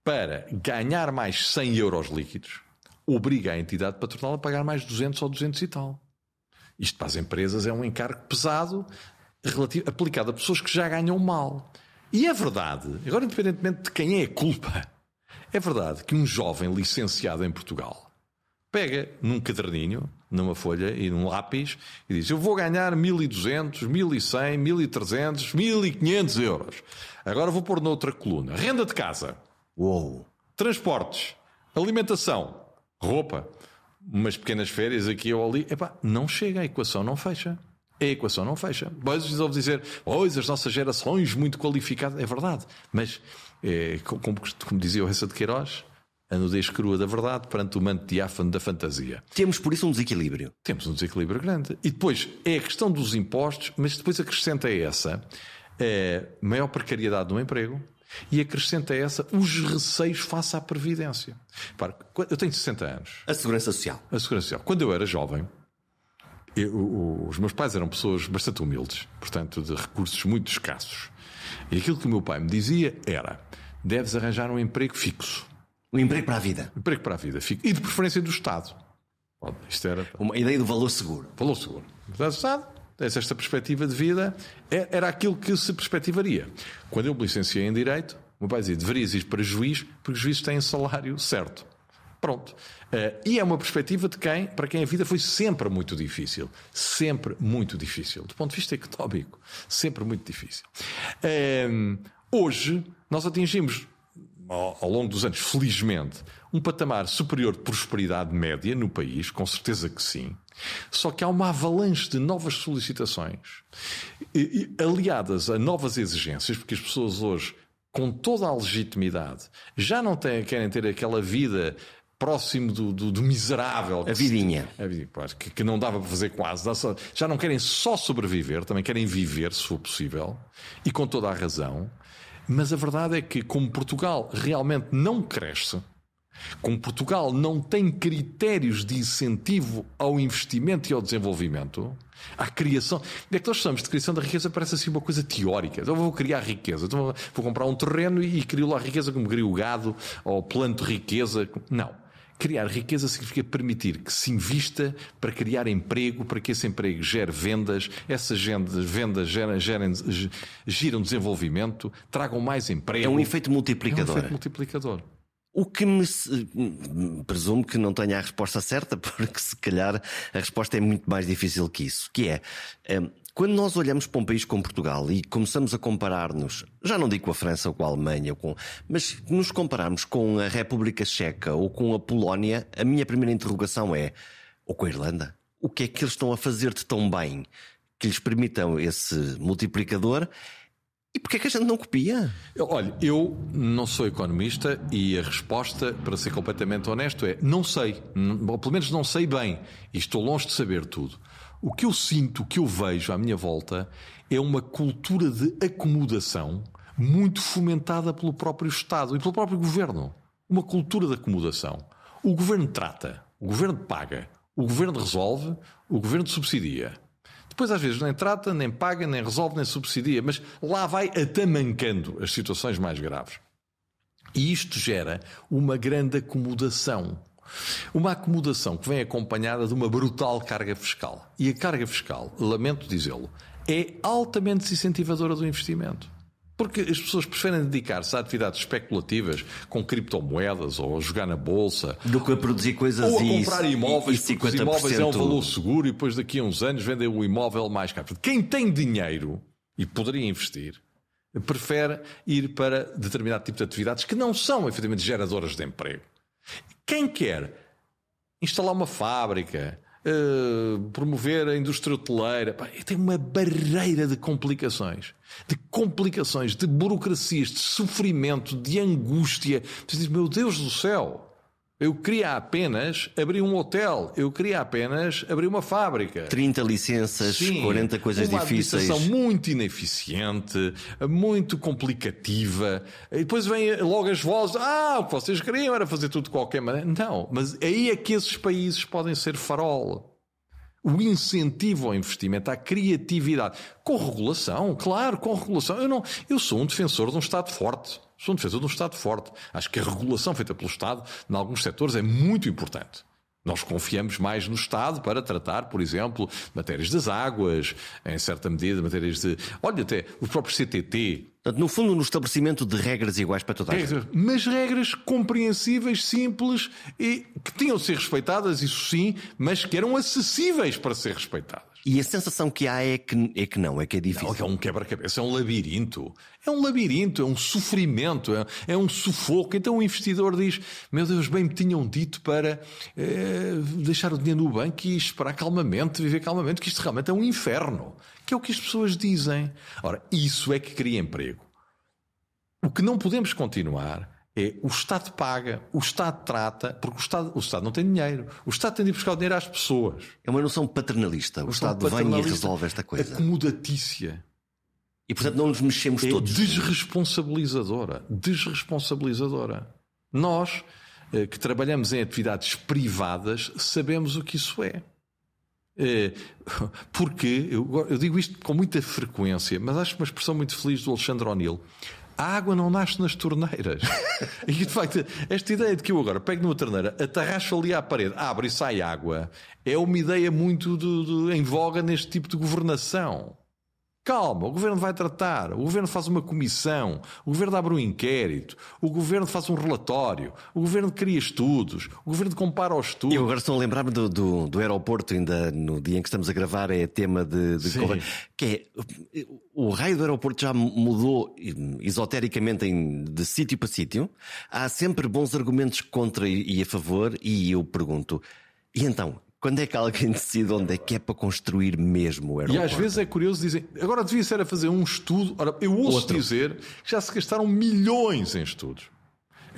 para ganhar mais 100 euros líquidos, obriga a entidade patronal a pagar mais 200 ou 200 e tal. Isto para as empresas é um encargo pesado relativo, aplicado a pessoas que já ganham mal. E é verdade, agora independentemente de quem é a culpa, é verdade que um jovem licenciado em Portugal pega num caderninho, numa folha e num lápis e diz: Eu vou ganhar 1200, 1100, 1300, 1500 euros. Agora vou pôr noutra coluna: renda de casa, Uou. transportes, alimentação, roupa, umas pequenas férias aqui ou ali. Epá, não chega, a equação não fecha. A equação não fecha. Pois ouve dizer, pois as nossas gerações muito qualificadas. É verdade. Mas, é, como, como dizia o Ressa de Queiroz, a nudez crua da verdade perante o manto diáfano da fantasia. Temos por isso um desequilíbrio. Temos um desequilíbrio grande. E depois é a questão dos impostos, mas depois acrescenta essa é, maior precariedade no emprego e acrescenta essa os receios face à previdência. eu tenho 60 anos. A segurança social. A segurança social. Quando eu era jovem, eu, os meus pais eram pessoas bastante humildes, portanto, de recursos muito escassos. E aquilo que o meu pai me dizia era: deves arranjar um emprego fixo. Um emprego para a vida. Um emprego para a vida. E de preferência do Estado. Isto era. Uma ideia do valor seguro. Valor seguro. Do Estado, esta perspectiva de vida é, era aquilo que se perspectivaria. Quando eu me licenciei em Direito, o meu pai dizia: deverias ir para juiz, porque os juízes têm salário certo. Pronto. Uh, e é uma perspectiva de quem, para quem a vida foi sempre muito difícil. Sempre muito difícil. Do ponto de vista económico, sempre muito difícil. Uh, hoje, nós atingimos ao, longo dos anos, felizmente, um patamar superior de prosperidade média no país, com certeza que sim. Só que há uma avalanche de novas solicitações, aliadas a novas exigências, porque as pessoas hoje, com toda a legitimidade, já não têm, querem ter aquela vida próximo do, do, do miserável. A vidinha. Se, que, que, não dava para fazer quase. Já não querem só sobreviver, também querem viver, se for possível, e com toda a razão. Mas a verdade é que, como Portugal realmente não cresce, como Portugal não tem critérios de incentivo ao investimento e ao desenvolvimento, à criação. É que nós estamos de criação da riqueza, parece assim uma coisa teórica. Então vou criar riqueza, então vou comprar um terreno e crio lá riqueza como crio gado ou planto riqueza. Não. Criar riqueza significa permitir que se invista para criar emprego, para que esse emprego gere vendas, essas vendas gerem, gerem, giram desenvolvimento, tragam mais emprego. É um efeito multiplicador. É um efeito multiplicador. O que me presumo que não tenha a resposta certa, [laughs] porque se calhar a resposta é muito mais difícil que isso, que é hum, quando nós olhamos para um país como Portugal e começamos a comparar-nos, já não digo com a França ou com a Alemanha, com, mas nos compararmos com a República Checa ou com a Polónia, a minha primeira interrogação é: ou com a Irlanda? O que é que eles estão a fazer de tão bem que lhes permitam esse multiplicador? E porquê é que a gente não copia? Olha, eu não sou economista e a resposta, para ser completamente honesto, é não sei. Ou pelo menos não sei bem. E estou longe de saber tudo. O que eu sinto, o que eu vejo à minha volta é uma cultura de acomodação muito fomentada pelo próprio Estado e pelo próprio governo. Uma cultura de acomodação. O governo trata, o governo paga, o governo resolve, o governo subsidia. Depois, às vezes, nem trata, nem paga, nem resolve, nem subsidia, mas lá vai atamancando as situações mais graves. E isto gera uma grande acomodação. Uma acomodação que vem acompanhada de uma brutal carga fiscal. E a carga fiscal, lamento dizê-lo, é altamente desincentivadora do investimento. Porque as pessoas preferem dedicar-se a atividades especulativas com criptomoedas ou a jogar na bolsa. Do que a produzir coisas ou a e, comprar imóveis, e, e porque os imóveis é um valor seguro e depois daqui a uns anos vendem o imóvel mais caro. Quem tem dinheiro e poderia investir, prefere ir para determinado tipo de atividades que não são efetivamente geradoras de emprego. Quem quer instalar uma fábrica, uh, promover a indústria hoteleira, pá, tem uma barreira de complicações, de complicações, de burocracias, de sofrimento, de angústia. Tu dizes, meu Deus do céu, eu queria apenas abrir um hotel, eu queria apenas abrir uma fábrica. 30 licenças, Sim, 40 coisas uma difíceis. Uma muito ineficiente, muito complicativa. E depois vêm logo as vozes: ah, o que vocês queriam era fazer tudo de qualquer maneira. Não, mas aí é que esses países podem ser farol. O incentivo ao investimento, à criatividade. Com regulação, claro, com regulação. Eu, não, eu sou um defensor de um Estado forte. Sou um defensor de um Estado forte. Acho que a regulação feita pelo Estado, em alguns setores, é muito importante. Nós confiamos mais no Estado para tratar, por exemplo, matérias das águas, em certa medida, matérias de. Olha, até o próprio CTT. Portanto, no fundo, no estabelecimento de regras iguais para toda a gente. Mas regras compreensíveis, simples e que tinham de ser respeitadas, isso sim, mas que eram acessíveis para ser respeitadas. E a sensação que há é que, é que não, é que é difícil. Não, é um quebra-cabeça, é um labirinto. É um labirinto, é um sofrimento, é, é, um sufoco. Então o investidor diz: Meu Deus, bem me tinham dito para é, deixar o dinheiro no banco e esperar calmamente, viver calmamente, que isto realmente é um inferno. Que é o que as pessoas dizem. Ora, isso é que cria emprego. O que não podemos continuar é o Estado paga, o Estado trata, porque o Estado, o Estado não tem dinheiro. O Estado tem de ir buscar o dinheiro às pessoas. É uma noção paternalista. O Estado paternalista, vem e resolve esta coisa. Acomodatícia. E portanto não nos mexemos é todos. Desresponsabilizadora. Desresponsabilizadora. Nós, eh, que trabalhamos em atividades privadas, sabemos o que isso é. é porque, eu digo isto com muita frequência, mas acho uma expressão muito feliz do Alexandre O'Neill a água não nasce nas torneiras. [laughs] e de facto, esta ideia de que eu agora pego numa torneira, atarracho ali à parede, abre e sai água, é uma ideia muito de, de, em voga neste tipo de governação. Calma, o governo vai tratar, o governo faz uma comissão, o governo abre um inquérito, o governo faz um relatório, o governo cria estudos, o governo compara os estudos. Eu agora estou a lembrar-me do, do, do, aeroporto, ainda no dia em que estamos a gravar, é tema de, de que é o raio do aeroporto já mudou esotericamente em, de sítio para sítio. Há sempre bons argumentos contra e a favor, e eu pergunto, e então, quando é que alguém [laughs] decide onde é que é para construir mesmo o aeroporto? E às vezes é curioso, dizem, agora devia ser a fazer um estudo. Ora, eu ouço Outro. dizer que já se gastaram milhões em estudos.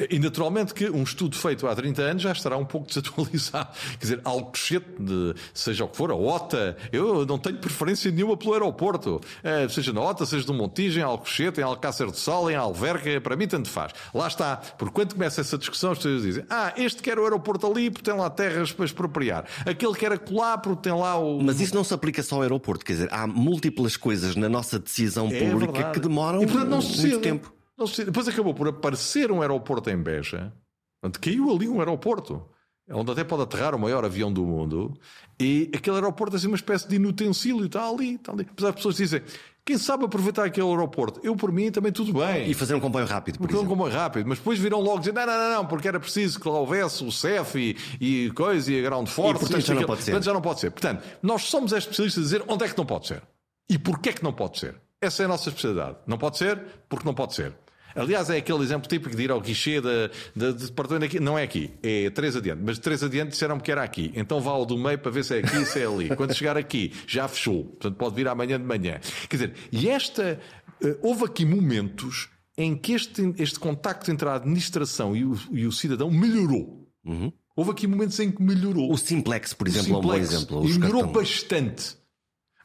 E naturalmente que um estudo feito há 30 anos já estará um pouco [laughs] desatualizado. Quer dizer, Alcochete, de, seja o que for, a OTA, eu não tenho preferência nenhuma pelo aeroporto. É, seja na OTA, seja no Montijo, em Alcochete, em Alcácer do Sal, em Alverca, para mim tanto faz. Lá está. Porque quando começa essa discussão, as pessoas dizem, ah, este quer o aeroporto ali porque tem lá terras para expropriar. Aquele quer acolá porque tem lá o... Mas isso não se aplica só ao aeroporto. Quer dizer, há múltiplas coisas na nossa decisão é pública verdade. que demoram e, portanto, não muito tempo. Depois acabou por aparecer um aeroporto em Beja. Portanto, caiu ali um aeroporto. Onde até pode aterrar o maior avião do mundo. E aquele aeroporto é assim uma espécie de inutensílio. Está ali, está ali. Apesar as pessoas dizem, quem sabe aproveitar aquele aeroporto? Eu, por mim, também tudo bem. E fazer um comboio rápido, por Fazer um comboio rápido. Mas depois viram logo dizer, não, não, não, não, porque era preciso que lá houvesse o CEF e, e coisa, e a ground force. E, portanto, já não pode ser. Portanto, já não pode ser. Portanto, nós somos especialistas a dizer onde é que não pode ser. E porquê é que não pode ser. Essa é a nossa especialidade. Não pode ser porque não pode ser. Aliás, é aquele exemplo típico de ir ao guichê de, de, de departamento aqui. Não é aqui, é três adiante. Mas três adiante disseram-me que era aqui. Então vá ao do meio para ver se é aqui, se é ali. [laughs] Quando chegar aqui, já fechou. Portanto, pode vir amanhã de manhã. Quer dizer, e esta. Uh, houve aqui momentos em que este, este contacto entre a administração e o, e o cidadão melhorou. Uhum. Houve aqui momentos em que melhorou. O Simplex, por exemplo, Simplex, é um bom exemplo. E melhorou bastante.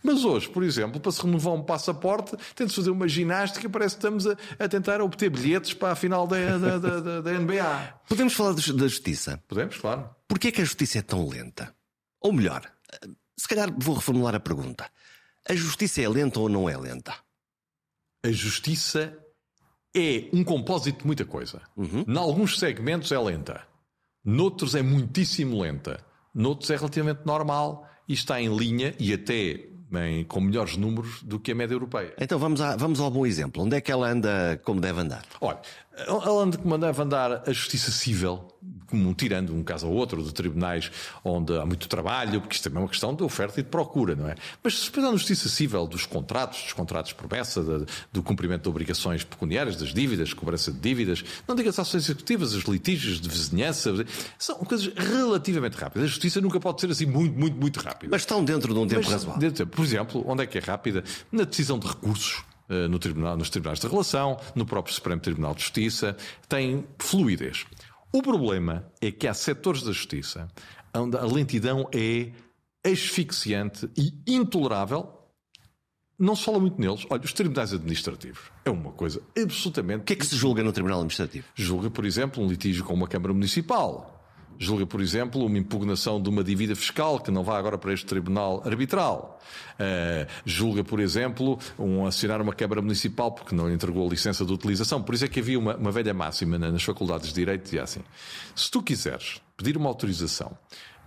Mas hoje, por exemplo, para se renovar um passaporte, tem de fazer uma ginástica, parece que estamos a, a tentar obter bilhetes para a final da, da, da, da NBA. Podemos falar da justiça? Podemos, claro. Porquê é que a justiça é tão lenta? Ou melhor, se calhar vou reformular a pergunta. A justiça é lenta ou não é lenta? A justiça é um compósito de muita coisa. Uhum. Em alguns segmentos é lenta. Noutros é muitíssimo lenta. Noutros é relativamente normal e está em linha e até com melhores números do que a média europeia. Então vamos, a, vamos ao bom exemplo. Onde é que ela anda como deve andar? Olha, como deve andar a justiça civil, como tirando um caso ou outro de tribunais onde há muito trabalho, porque isto também é uma questão de oferta e de procura, não é? Mas se pensar na justiça civil dos contratos, dos contratos de promessa, de, do cumprimento de obrigações pecuniárias, das dívidas, cobrança de dívidas, não diga as ações executivas, os litígios de vizinhança, são coisas relativamente rápidas. A justiça nunca pode ser assim muito, muito, muito rápida. Mas estão dentro de um tempo Mas, razoável. Por exemplo, onde é que é rápida? Na decisão de recursos no tribunal, nos tribunais de relação, no próprio Supremo Tribunal de Justiça, tem fluidez. O problema é que há setores da justiça onde a lentidão é asfixiante e intolerável. Não se fala muito neles. Olha, os tribunais administrativos é uma coisa absolutamente. O que é que se julga no tribunal administrativo? Julga, por exemplo, um litígio com uma Câmara Municipal julga, por exemplo, uma impugnação de uma dívida fiscal que não vá agora para este tribunal arbitral. Uh, julga, por exemplo, um acionar uma Câmara Municipal porque não entregou a licença de utilização. Por isso é que havia uma, uma velha máxima nas faculdades de Direito, dizia assim: se tu quiseres pedir uma autorização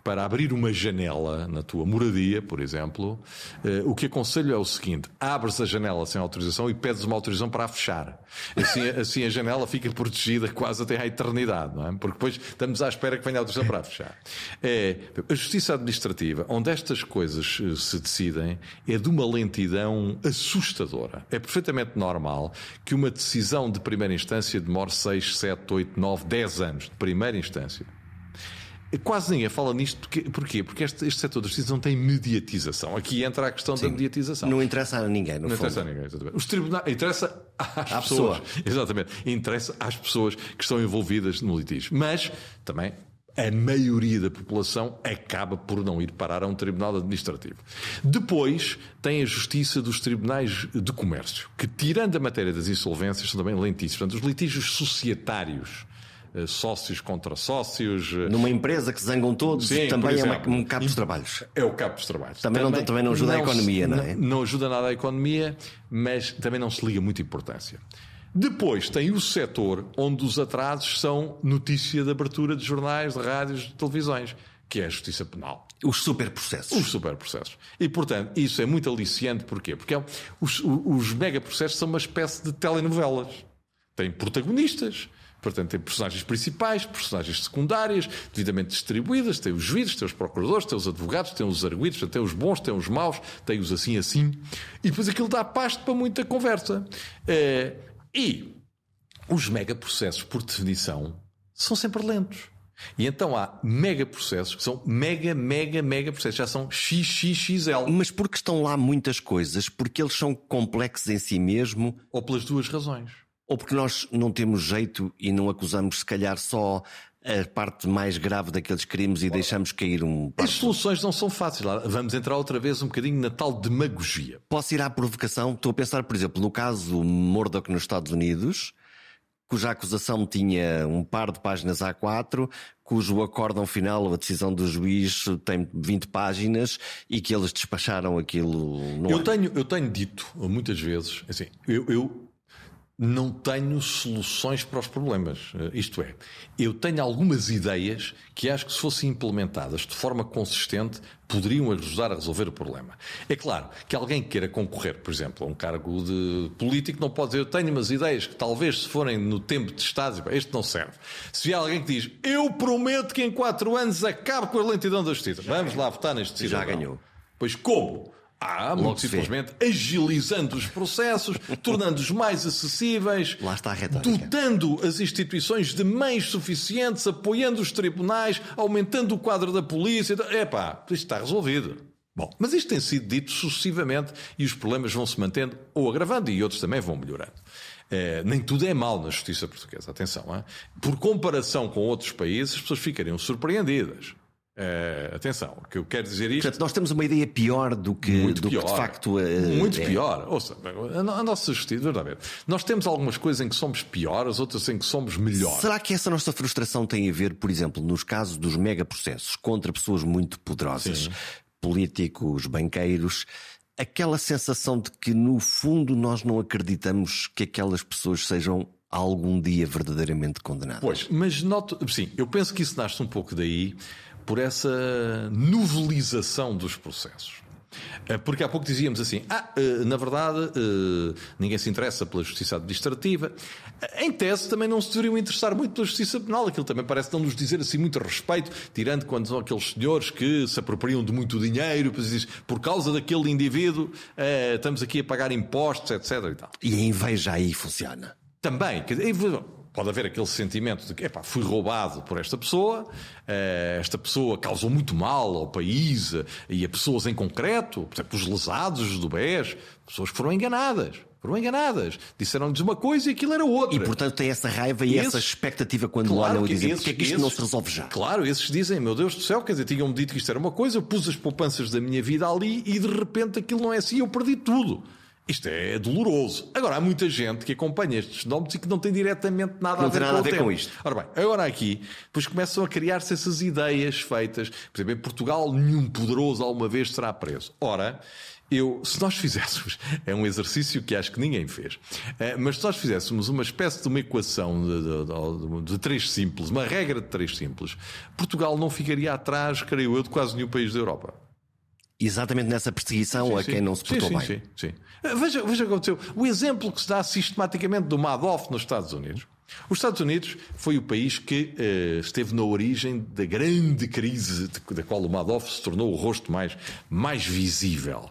para abrir uma janela na tua moradia, por exemplo, eh, o que aconselho é o seguinte: abres a janela sem autorização e pedes uma autorização para a fechar. Assim, [laughs] assim a janela fica protegida quase até à eternidade, não é? Porque depois estamos à espera que venha a autorização para a fechar. É, a justiça administrativa, onde estas coisas eh, se decidem, é de uma lentidão assustadora. É perfeitamente normal que uma decisão de primeira instância demore 6, 7, 8, 9, 10 anos de primeira instância. Quase ninguém fala nisto. Porque, porquê? Porque este, este setor da justiça não tem mediatização. Aqui entra a questão Sim. da mediatização. Não interessa a ninguém, no Não fundo. interessa a ninguém, exatamente. Os tribunais. Interessa [laughs] às à pessoas. Pessoa. Exatamente. Interessa às pessoas que estão envolvidas no litígio. Mas também a maioria da população acaba por não ir parar a um tribunal administrativo. Depois tem a justiça dos tribunais de comércio, que, tirando a matéria das insolvências, são também lentíssimos. Portanto, os litígios societários sócios contra sócios. Eh, Numa empresa que zangam todos, Sim, também exemplo, é um cabo dos trabalhos. É o cabo dos trabalhos. Também, também, não, também não ajuda não, a economia, não é? Não ajuda nada a economia, mas também não se liga muita importância. Depois tem o setor onde os atrasos são notícia de abertura de jornais, de rádios, de televisões, que é a justiça penal. Os superprocessos. Os superprocessos. E, portanto, isso é muito aliciante. Porquê? Porque é, os, os megaprocessos são uma espécie de telenovelas. Têm protagonistas Portanto, tem personagens principais, personagens secundárias, devidamente distribuídas, tem os juízes, tem os procuradores, tem os advogados, tem os arguídos, tem os bons, tem os maus, tem os assim assim. E depois aquilo dá pasto para muita conversa. Eh, e os megaprocessos, por definição, são sempre lentos. E então há megaprocessos que são mega, mega, mega processos. Já são XXXL. Mas porque estão lá muitas coisas? Porque eles são complexos em si mesmo? Ou pelas duas razões. Ou porque nós não temos jeito e não acusamos, se calhar, só a parte mais grave daqueles crimes e deixamos cair um. As soluções não são fáceis. Vamos entrar outra vez um bocadinho na tal demagogia. Posso ir à provocação? Estou a pensar, por exemplo, no caso Murdoch nos Estados Unidos, cuja acusação tinha um par de páginas A4, cujo acórdão final, a decisão do juiz, tem 20 páginas e que eles despacharam aquilo. eu, tenho, eu tenho dito muitas vezes, assim, eu, eu não tenho soluções para os problemas. Eh, isto é, eu tenho algumas ideias que acho que, se fossem implementadas de forma consistente, poderiam ajudar a resolver o problema. É claro que alguém que queira concorrer, por exemplo, a um cargo de político, não pode dizer eu tenho umas ideias que talvez, se forem no tempo de Estado, este não serve. Se há alguém que diz eu prometo que em quatro anos acabe com a lentidão da justiça, vamos lá votar neste cidadão. Já ganhou. Pois como? Ah, muito simplesmente agilizando os processos, [laughs] tornando-os mais acessíveis, Lá está a dotando as instituições de meios suficientes, apoiando os tribunais, aumentando o quadro da polícia. Epá, isto está resolvido. Bom, mas isto tem sido dito sucessivamente e os problemas vão se mantendo ou agravando e outros também vão melhorando. É, nem tudo é mal na justiça portuguesa, atenção. Hein? Por comparação com outros países, as pessoas ficariam surpreendidas. Uh, atenção, que eu quero dizer isto. Portanto, nós temos uma ideia pior do que, muito do pior, que de facto uh, Muito é. pior. Ouça, a, nossa justiça, verdadeiramente. Nós temos algumas coisas em que somos piores, outras em que somos melhores. Será que essa nossa frustração tem a ver, por exemplo, nos casos dos megaprocessos contra pessoas muito poderosas, Sim. políticos, banqueiros, aquela sensação de que, no fundo, nós não acreditamos que aquelas pessoas sejam algum dia verdadeiramente condenadas? Pois, mas noto, sim, eu penso que isso nasce um pouco daí por essa novelização dos processos. Eh, porque há pouco dizíamos assim: ah, eh, na verdade, eh, ninguém se interessa pela justiça administrativa. Em tese, também não se deveriam interessar muito pela justiça penal. Aquilo também parece não nos dizer assim muito respeito, tirando quando são aqueles senhores que se apropriam de muito dinheiro, por causa daquele indivíduo, estamos aqui a pagar impostos, etc. E, tal. e a inveja aí funciona. Também. Pode haver aquele sentimento de que epá, fui roubado por esta pessoa, esta pessoa causou muito mal ao país e a pessoas em concreto, por exemplo, os lesados do BES, pessoas que foram enganadas. Foram enganadas. Disseram-lhes uma coisa e aquilo era outra. E portanto tem essa raiva e, e essa expectativa quando claro olham e dizem porque é que isto esses, não se resolve já? Claro, esses dizem, meu Deus do céu, quer dizer, tinham-me dito que isto era uma coisa, eu pus as poupanças da minha vida ali e de repente aquilo não é assim, eu perdi tudo. Isto é doloroso. Agora, há muita gente que acompanha estes fenómenos e que não tem diretamente nada, não a ver, nada com, a ver com isto. Ora bem, agora aqui, depois começam a criar-se essas ideias feitas. Por exemplo, em Portugal, nenhum poderoso alguma vez será preso. Ora, eu, se nós fizéssemos, [laughs] é um exercício que acho que ninguém fez, eh, mas se nós fizéssemos uma espécie de uma equação de, de, de, de, três simples, uma regra de três simples, Portugal não ficaria atrás, creio eu, de quase nenhum país da Europa. Exatamente nessa perseguição sim, a quem não se portou sim, bem. Sim, sim. Veja, veja o que aconteceu. O exemplo que se dá sistematicamente do Madoff nos Estados Unidos. Os Estados Unidos foi o país que uh, esteve na origem da grande crise de, da qual o Madoff se tornou o rosto mais, mais visível.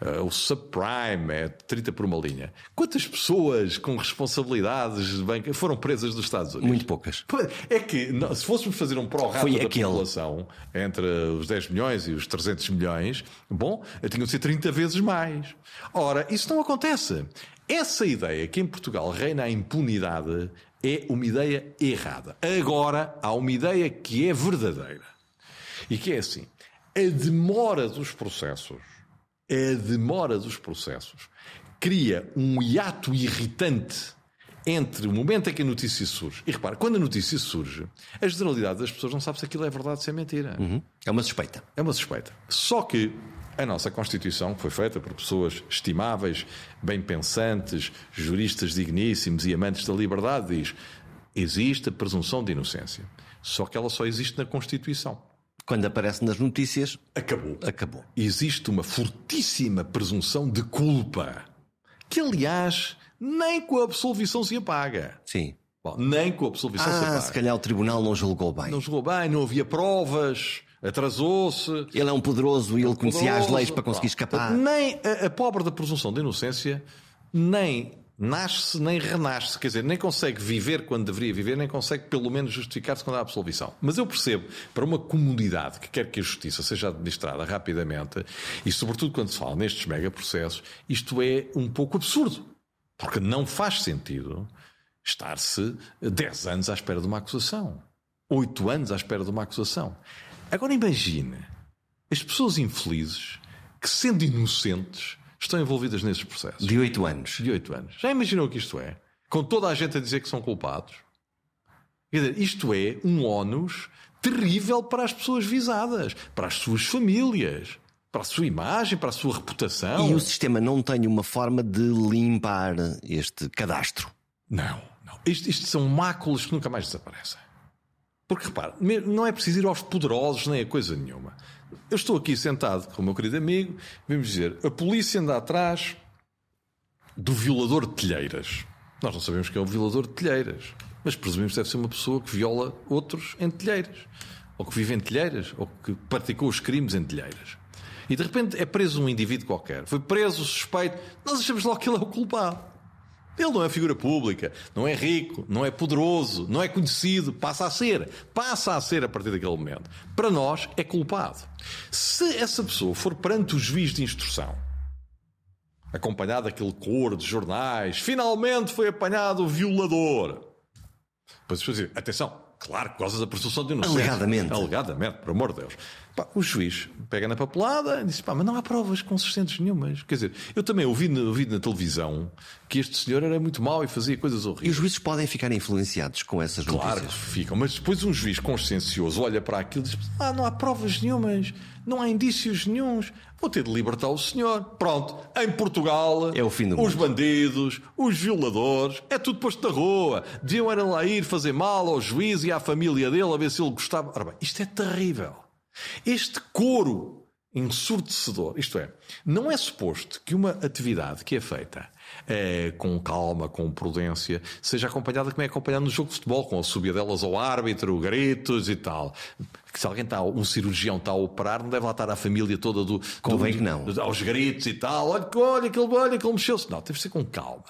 Uh, o subprime é 30 por uma linha. Quantas pessoas com responsabilidades de banca foram presas dos Estados Unidos? Muito poucas. É que se fôssemos fazer um pró-rato da aquele. população entre os 10 milhões e os 300 milhões, bom, tinham de ser 30 vezes mais. Ora, isso não acontece. Essa ideia que em Portugal reina a impunidade é uma ideia errada. Agora há uma ideia que é verdadeira. E que é assim: a demora dos processos a demora dos processos cria um hiato irritante entre o momento em que a notícia surge. E repara, quando a notícia surge, a generalidade das pessoas não sabe se aquilo é verdade ou se é mentira. Uhum. É uma suspeita. É uma suspeita. Só que a nossa Constituição, que foi feita por pessoas estimáveis, bem pensantes, juristas digníssimos e amantes da liberdade, diz: existe a presunção de inocência. Só que ela só existe na Constituição. Quando aparece nas notícias, acabou. Acabou. Existe uma fortíssima presunção de culpa, que aliás nem com a absolvição se apaga. Sim. Bom, nem com a absolvição ah, se apaga. se calhar o tribunal não julgou bem. Não julgou bem, não havia provas, atrasou-se. Ele é um poderoso e ele conhecia poderoso, as leis para conseguir escapar. Nem a, a pobre da presunção de inocência, nem nasce nem renasce, quer dizer, nem consegue viver quando deveria viver, nem consegue pelo menos justificar-se quando há absolvição. Mas eu percebo, para uma comunidade que quer que a justiça seja administrada rapidamente, e sobretudo quando se fala nestes megaprocessos, isto é um pouco absurdo. Porque não faz sentido estar-se 10 anos à espera de uma acusação, 8 anos à espera de uma acusação. Agora imagine as pessoas infelizes que, sendo inocentes, estão envolvidas nesses processos. De oito anos. De oito anos. Já imaginou o que isto é? Com toda a gente a dizer que são culpados? Quer dizer, isto é um ónus terrível para as pessoas visadas, para as suas famílias, para a sua imagem, para a sua reputação. E o sistema não tem uma forma de limpar este cadastro? Não, não. Isto, isto são máculas que nunca mais desaparecem. Porque repare, não é preciso ir aos poderosos nem a coisa nenhuma. Eu estou aqui sentado com o meu querido amigo, vamos dizer, a polícia anda atrás do violador de telheiras. Nós não sabemos quem é o violador de telheiras, mas presumimos que deve ser uma pessoa que viola outros em telheiras, ou que vive em telheiras, ou que praticou os crimes em telheiras. E de repente é preso um indivíduo qualquer. Foi preso suspeito, nós achamos logo que ele é o culpado. Ele não é figura pública, não é rico, não é poderoso, não é conhecido, passa a ser. Passa a ser a partir daquele momento. Para nós é culpado. Se essa pessoa for perante o juiz de instrução, acompanhado daquele cor de jornais, finalmente foi apanhado o violador. Depois dizer, atenção, claro, por causa da presunção de inocência. Alegadamente. Alegadamente, por amor de Deus. Pá, o juiz pega na papelada e diz: pá, mas não há provas consistentes nenhumas. Quer dizer, eu também ouvi, ouvi na televisão que este senhor era muito mau e fazia coisas horríveis. E os juízes podem ficar influenciados com essas claro notícias? Claro que ficam, mas depois um juiz consciencioso olha para aquilo e diz: ah, não há provas nenhumas, não há indícios nenhums, vou ter de libertar o senhor. Pronto, em Portugal, é o fim do os mundo. bandidos, os violadores, é tudo posto na rua. Deviam era lá ir fazer mal ao juiz e à família dele a ver se ele gostava. Ora bem, isto é terrível. Este coro ensurdecedor. Isto é, não é suposto que uma atividade que é feita é, com calma, com prudência, seja acompanhada como é acompanhada no jogo de futebol, com a subida delas ao árbitro, gritos e tal. Que se alguém está, um cirurgião está a operar, não deve lá estar a família toda do. Convém do, que não. Aos gritos e tal. Olha, olha, aquele, olha, aquele mexeu-se. Não, deve ser com calma.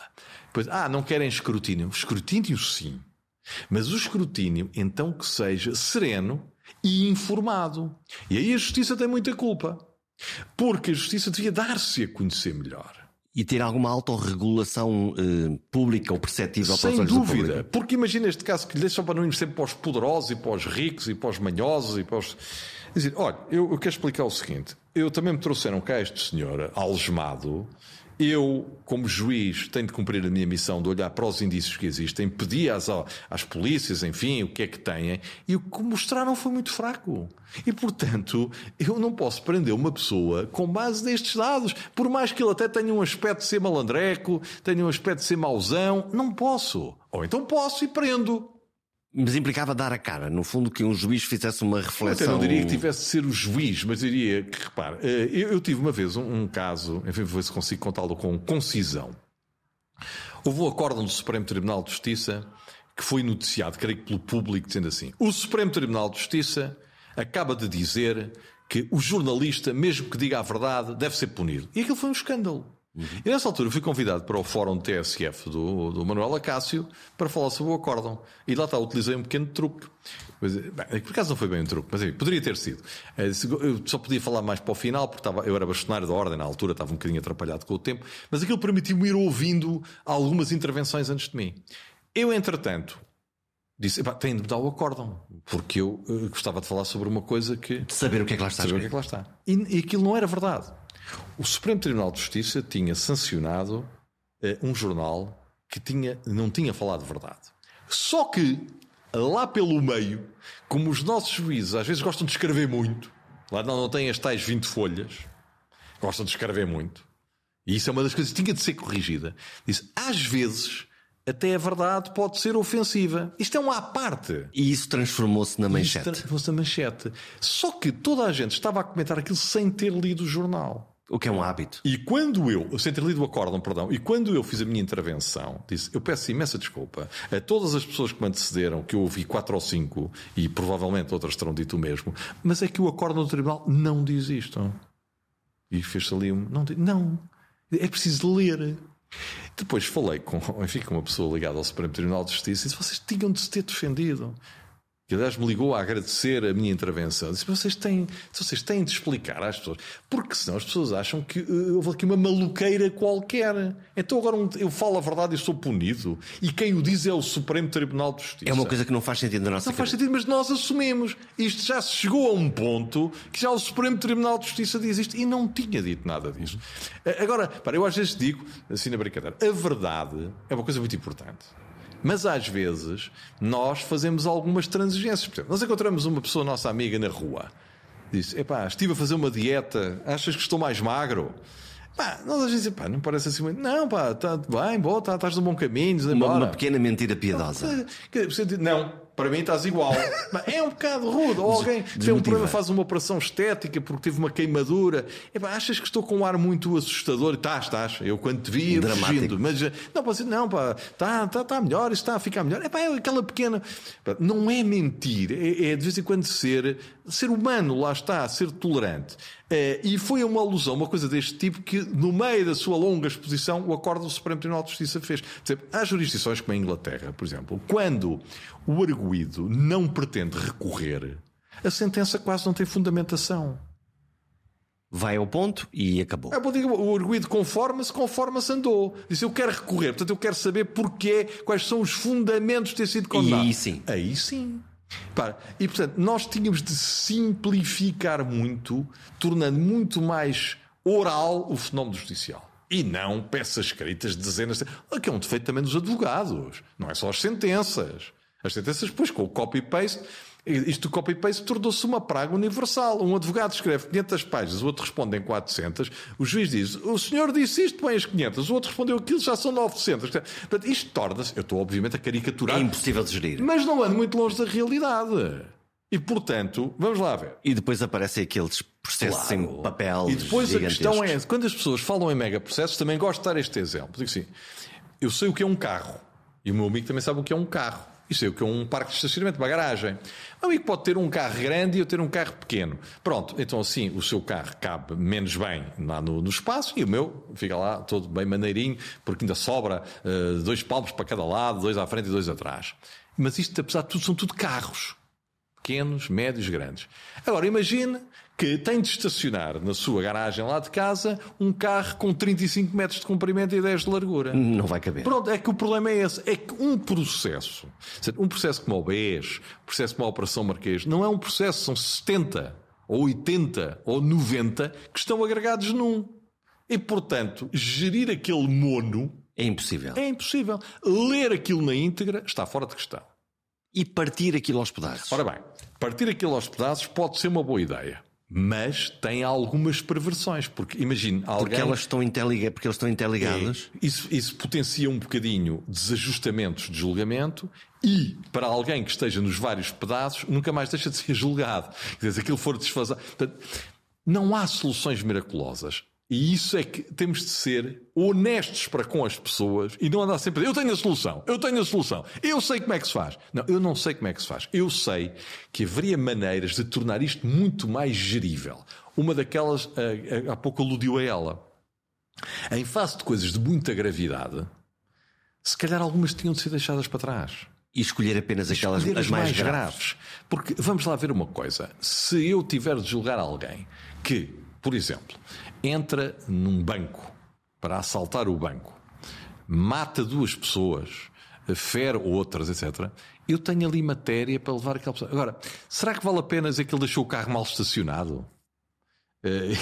Pois, ah, não querem escrutínio. Escrutínio sim. Mas o escrutínio, então que seja sereno e informado. E aí a justiça tem muita culpa. Porque a justiça devia dar-se a conhecer melhor. E ter alguma autorregulação eh, pública ou perceptível Sem para olhos dúvida. Porque imagina este caso que lhe deixam para não ir sempre para os poderosos e para os ricos e para os manhosos e para os. Dizer, olha, eu, eu quero explicar o seguinte. Eu também me trouxeram cá este senhor algemado. Eu, como juiz, tenho de cumprir a minha missão de olhar para os indícios que existem, pedir às, às polícias, enfim, o que é que têm, e o que mostraram foi muito fraco. E, portanto, eu não posso prender uma pessoa com base nestes dados, por mais que ele até tenha um aspecto de ser malandreco, tenha um aspecto de ser mauzão, não posso. Ou então posso e prendo. Mas implicava dar a cara, no fundo, que um juiz fizesse uma Eu até reflexão. não diria que tivesse de ser o juiz, mas diria que, repare, eh, eu, eu tive uma vez um, um caso, enfim, vou ver se consigo contá-lo com concisão. Houve um acórdão do Supremo Tribunal de Justiça que foi noticiado, creio que pelo público, dizendo assim: o Supremo Tribunal de Justiça acaba de dizer que o jornalista, mesmo que diga a verdade, deve ser punido. E aquilo foi um escândalo. E nessa altura fui convidado para o fórum TSF do, do Manuel Acácio para falar sobre o acórdão. E lá está, utilizei um pequeno truque. Mas, bem, por acaso não foi bem um truque, mas enfim, poderia ter sido. Eh, Eu só podia falar mais para o final, porque estava, eu era bastonário da ordem na altura, estava um bocadinho atrapalhado com o tempo, mas aquilo permitiu-me ir ouvindo algumas intervenções antes de mim. Eu, entretanto, disse: "Epá, tenho de mudar o acórdão, porque eu eh, gostava de falar sobre uma coisa que De saber o que é que lá está saber o que é que lá está. E, e aquilo não era verdade. O Supremo Tribunal de Justiça tinha sancionado eh, um jornal que tinha, não tinha falado verdade. Só que, lá pelo meio, como os nossos juízes às vezes gostam de escrever muito, lá não, não têm as tais 20 folhas, gostam de escrever muito, e isso é uma das coisas que tinha de ser corrigida. Disse, às vezes, até a verdade pode ser ofensiva. Isto é um à parte. E isso transformou-se na manchete. Isto fosse a manchete. Só que toda a gente estava a comentar aquilo sem ter lido o jornal. O que é um hábito. E quando eu, sem ter lido o acórdão, perdão, e quando eu fiz a minha intervenção, disse, eu peço imensa desculpa a todas as pessoas que me antecederam, que eu ouvi quatro ou cinco, e provavelmente outras terão dito o mesmo, mas é que o acórdão do tribunal não diz isto. E fez-se ali um, não, não, é preciso ler. Depois falei com, [laughs] enfim, com uma pessoa ligada ao Supremo Tribunal de Justiça e disse, vocês tinham de se ter defendido. Que aliás me ligou a agradecer a minha intervenção. Disse: vocês têm, vocês têm de explicar às pessoas, porque senão as pessoas acham que eh, houve aqui uma maluqueira qualquer. Então agora um- eu falo a verdade e sou punido. E quem o diz é o Supremo Tribunal de Justiça. É uma coisa que não faz sentido na nossa Não faz cabeça. sentido, mas nós assumimos. Isto já se chegou a um ponto que já o Supremo Tribunal de Justiça diz isto e não tinha dito nada disto. Eh, Agora, para, eu às vezes digo, assim na brincadeira, a verdade é uma coisa muito importante. Mas às vezes nós fazemos algumas transigências. Por exemplo, nós encontramos uma pessoa nossa amiga na rua. Diz: Epá, estive a fazer uma dieta, achas que estou mais magro? Pá, nós às vezes, pá, não parece assim muito. Não, pá, está bem, boa, tá, estás no bom caminho, Uma, uma pequena mentira piedosa. Diz, Não, para mim estás igual. [laughs] Mas é um bocado rude. Ou alguém tem um problema, faz uma operação estética porque teve uma queimadura. Epá, achas que estou com um ar muito assustador? Estás, estás. Eu quando te vi, fugindo. Mas eh, não, pode ser, não, pá, está tá, tá melhor, está a ficar melhor. Epá, é aquela pequena. Pá, Não é mentir, é, é de vez em quando ser, ser humano, lá está, ser tolerante. Eh, e foi uma alusão, uma coisa deste tipo, que no meio da sua longa exposição, o Acordo do Supremo Tribunal de Justiça fez. Exemplo, há jurisdições como a Inglaterra, por exemplo, quando o arguído não pretende recorrer, a sentença quase não tem fundamentação. Vai ao ponto e acabou. É, bom, digo, o arguído conforma-se, conforma-se andou. Disse, eu quero recorrer, portanto eu quero saber porquê, quais são os fundamentos de ter sido condenado. aí sim. Aí sim. Para, e portanto, nós tínhamos de simplificar muito, tornando muito mais oral o fenómeno judicial. E não peças escritas de dezenas de... Que é um defeito também dos advogados. Não é só as sentenças. As sentenças, depois, com o copy-paste, isto do copy-paste tornou-se uma praga universal. Um advogado escreve 500 páginas, o outro responde em 400. O juiz diz, o senhor disse isto bem as 500, o outro respondeu aquilo, já são 900. Portanto, isto torna-se... Eu estou, obviamente, a caricaturar... É impossível de gerir. Mas não ando muito longe da realidade. E portanto, vamos lá ver. E depois aparecem aqueles processos claro. em papel. E depois a questão é: quando as pessoas falam em mega processos, também gosto de dar este exemplo. Digo assim: eu sei o que é um carro. E o meu amigo também sabe o que é um carro. E sei o que é um parque de estacionamento, uma garagem. O amigo pode ter um carro grande e eu ter um carro pequeno. Pronto, então assim o seu carro cabe menos bem lá no, no espaço e o meu fica lá todo bem maneirinho, porque ainda sobra uh, dois palmos para cada lado, dois à frente e dois atrás. Mas isto, apesar de tudo, são tudo carros. Pequenos, médios, grandes. Agora, imagine que tem de estacionar na sua garagem lá de casa um carro com 35 metros de comprimento e 10 de largura. Não vai caber. Pronto, é que o problema é esse. É que um processo, um processo como o BES, um processo como a Operação Marquês, não é um processo, são 70, ou 80, ou 90 que estão agregados num. E, portanto, gerir aquele mono. É impossível. É impossível. Ler aquilo na íntegra está fora de questão. E partir aquilo aos pedaços. Ora bem, partir aquilo aos pedaços pode ser uma boa ideia mas tem algumas perversões, porque imagine alguém... Porque elas estão interligadas, porque eles estão interligados. É, isso, isso potencia um bocadinho desajustamentos de julgamento e, para alguém que esteja nos vários pedaços, nunca mais deixa de ser julgado. Quer dizer, se aquilo for desfasado... Não há soluções miraculosas. E isso é que temos de ser honestos para com as pessoas e não andar sempre. Eu tenho a solução, eu tenho a solução, eu sei como é que se faz. Não, eu não sei como é que se faz. Eu sei que haveria maneiras de tornar isto muito mais gerível. Uma daquelas, eh, eh, há pouco aludiu a ela. Em face de coisas de muita gravidade, se calhar algumas tinham de ser deixadas para trás. E escolher apenas aquelas escolher as mais, mais graves. graves. Porque vamos lá ver uma coisa: se eu tiver de julgar alguém que, por exemplo, entra num banco para assaltar o banco, mata duas pessoas, fere outras, etc. Eu tenho ali matéria para levar aquela pessoa. Agora, será que vale a pena dizer que ele deixou o carro mal estacionado?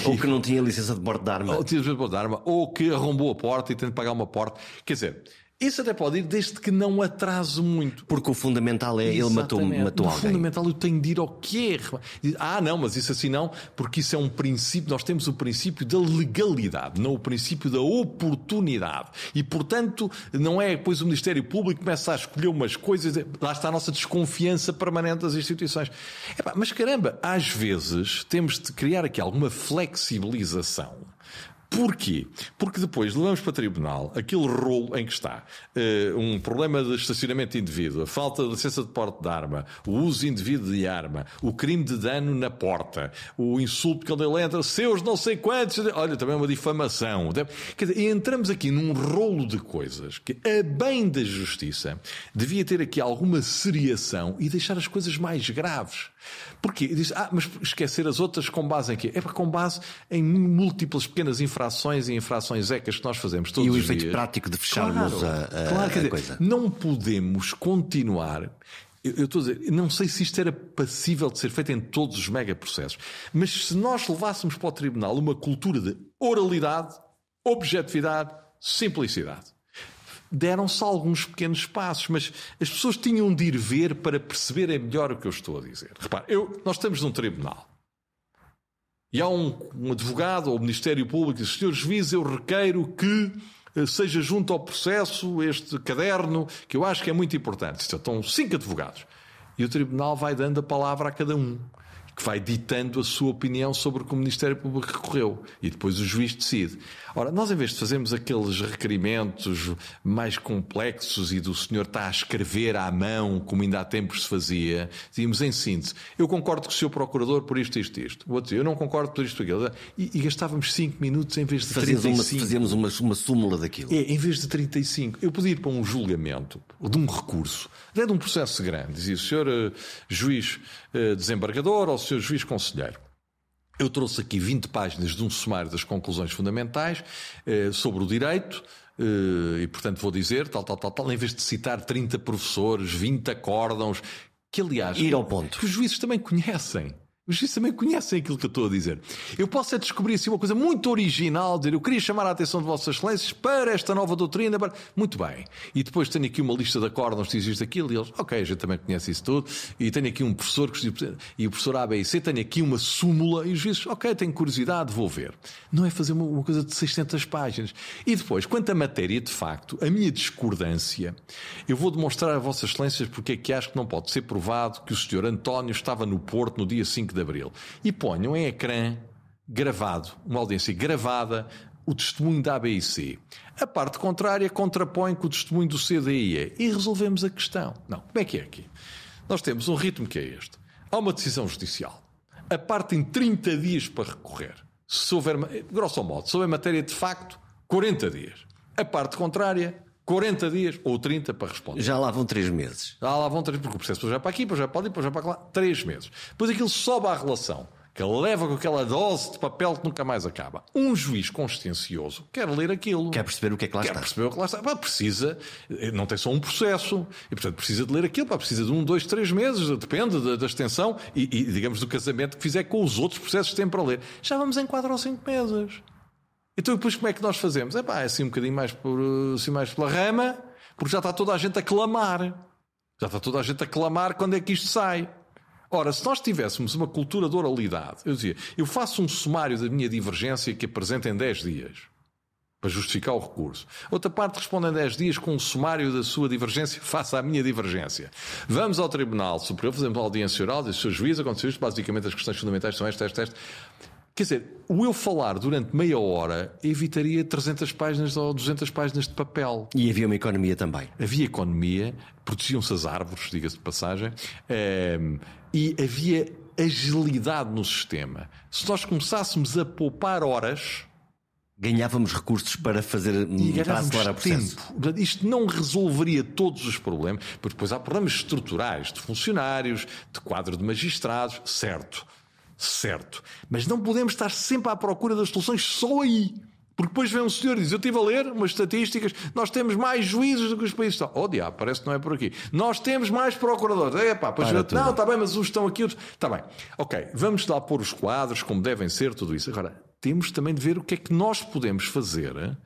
Ou que não tinha licença de porte de arma. Ou, tinha licença de porte de arma. ou que arrombou a porta e tem de pagar uma porta. Quer dizer, isso até pode ir desde que não atrase muito. Porque o fundamental é ele matou, matou alguém. O fundamental eu tenho de ir ao que é. Ah, não, mas isso assim não, porque isso é um princípio. Nós temos o princípio da legalidade, não o princípio da oportunidade. E, portanto, não é depois o Ministério Público começa a escolher umas coisas. Lá está a nossa desconfiança permanente das instituições. Epá, mas caramba, às vezes temos de criar aqui alguma flexibilização Porquê? Porque depois levamos para tribunal aquele rolo em que está uh, um problema de estacionamento indevido, a falta de licença de porte de arma, o uso indevido de arma, o crime de dano na porta, o insulto que ele entra, seus não sei quantos, olha, também é uma difamação. Quer dizer, entramos aqui num rolo de coisas que, a bem da justiça, devia ter aqui alguma seriação e deixar as coisas mais graves. Porquê? Diz, ah, mas esquecer as outras com base em quê? É com base em múltiplas pequenas infrações e infrações ecas que nós fazemos todos os dias. E o efeito prático de fecharmos claro, a, a, claro, a dizer, coisa. Não podemos continuar eu, eu, estou a dizer, não sei se isto era passível de ser feito em todos os megaprocessos, mas se nós levássemos para o tribunal uma cultura de oralidade, objetividade, simplicidade deram-se alguns pequenos passos, mas as pessoas tinham de ir ver para perceberem melhor o que eu estou a dizer. Repare, eu, nós estamos num tribunal. E há um, um advogado ou o Ministério Público e diz, senhor juiz, eu requeiro que eh, seja junto ao processo este caderno, que eu acho que é muito importante. Estão cinco advogados. E o tribunal vai dando a palavra a cada um que vai ditando a sua opinião sobre o que o Ministério Público recorreu e depois o juiz decide. Ora, nós em vez de fazermos aqueles requerimentos mais complexos e do senhor está a escrever à mão, como ainda há tempos se fazia, dizíamos em síntese, eu concordo com o senhor procurador por isto, isto, isto. O outro eu não concordo por isto, aquilo. E, e gastávamos 5 minutos em vez de Fazíamos 35. Uma, fazíamos uma, uma súmula daquilo. É, em vez de 35. Eu podia ir para um julgamento, de um recurso, de um processo grande. Dizia o senhor uh, juiz uh, desembargador ou senhor juiz conselheiro. Eu trouxe aqui 20 páginas de um sumário das conclusões fundamentais eh, sobre o direito, eh, e portanto vou dizer tal, tal, tal, tal, em vez de citar 30 professores, 20 acórdãos, que aliás. Ir ao ponto. Que os juízes também conhecem. Os juízes também conhecem aquilo que eu estou a dizer. Eu posso é descobrir assim uma coisa muito original, dizer eu queria chamar a atenção de Vossas Excelências para esta nova doutrina. Para... Muito bem. E depois tenho aqui uma lista de acordos que existe aquilo e eles, ok, a gente também conhece isso tudo. E tenho aqui um professor e o professor A, B e C, tenho aqui uma súmula e os juízes, ok, tenho curiosidade, vou ver. Não é fazer uma, uma coisa de 600 páginas. E depois, quanto à matéria, de facto, a minha discordância, eu vou demonstrar a Vossas Excelências porque é que acho que não pode ser provado que o senhor António estava no Porto no dia 5 de Abril. E ponham em ecrã gravado, uma audiência gravada, o testemunho da ABIC. A parte contrária contrapõe com o testemunho do CDIE e resolvemos a questão. Não, como é que é aqui? Nós temos um ritmo que é este. Há uma decisão judicial. A parte tem 30 dias para recorrer. Se houver, grosso modo, se houver matéria de facto, 40 dias. A parte contrária, 40 dias ou 30 para responder. Já lá vão 3 meses. Já lá vão 3, porque o processo já para aqui, depois já para ali, depois já para lá, 3 meses. Depois aquilo sobe à relação, que leva com aquela dose de papel que nunca mais acaba. Um juiz consciencioso quer ler aquilo. Quer perceber o que é que lá quer está. Quer perceber o que lá está. Pá, precisa, não tem só um processo, e portanto precisa de ler aquilo, pá, precisa de um, dois, três meses, depende da, da extensão e, e, digamos, do casamento que fizer com os outros processos que tem para ler. Já vamos em 4 ou 5 meses. Então depois como é que nós fazemos? É pá, assim um bocadinho mais, por, assim mais pela rama, porque já está toda a gente a clamar. Já está toda a gente a clamar quando é que isto sai. Ora, se nós tivéssemos uma cultura de oralidade, eu dizia, eu faço um sumário da minha divergência que apresento em 10 dias para justificar o recurso. Outra parte responde em 10 dias com um sumário da sua divergência [laughs] face à minha divergência. Vamos ao Tribunal Superior, fazemos uma audiência oral, diz o seu juiz, aconteceu isto, basicamente as questões fundamentais são estas, estas, estas. Quer dizer, o eu falar durante meia hora evitaria 300 páginas ou 200 páginas de papel. E havia uma economia também. Havia economia, protegiam-se as árvores, diga-se de passagem, ehm, e havia agilidade no sistema. Se nós começássemos a poupar horas. Ganhávamos recursos para fazer para acelerar o processo. Tempo. Isto não resolveria todos os problemas, porque depois há problemas estruturais de funcionários, de quadro de magistrados, certo certo. Mas não podemos estar sempre à procura das soluções só aí. Porque depois vem um senhor e diz: Eu estive a ler umas estatísticas, nós temos mais juízes do que os países estão. Oh, diabo, parece que não é por aqui. Nós temos mais procuradores. É pá, pois eu, não, está bem, mas uns estão aqui, outros. Está bem. Ok, vamos lá pôr os quadros como devem ser, tudo isso. Agora, temos também de ver o que é que nós podemos fazer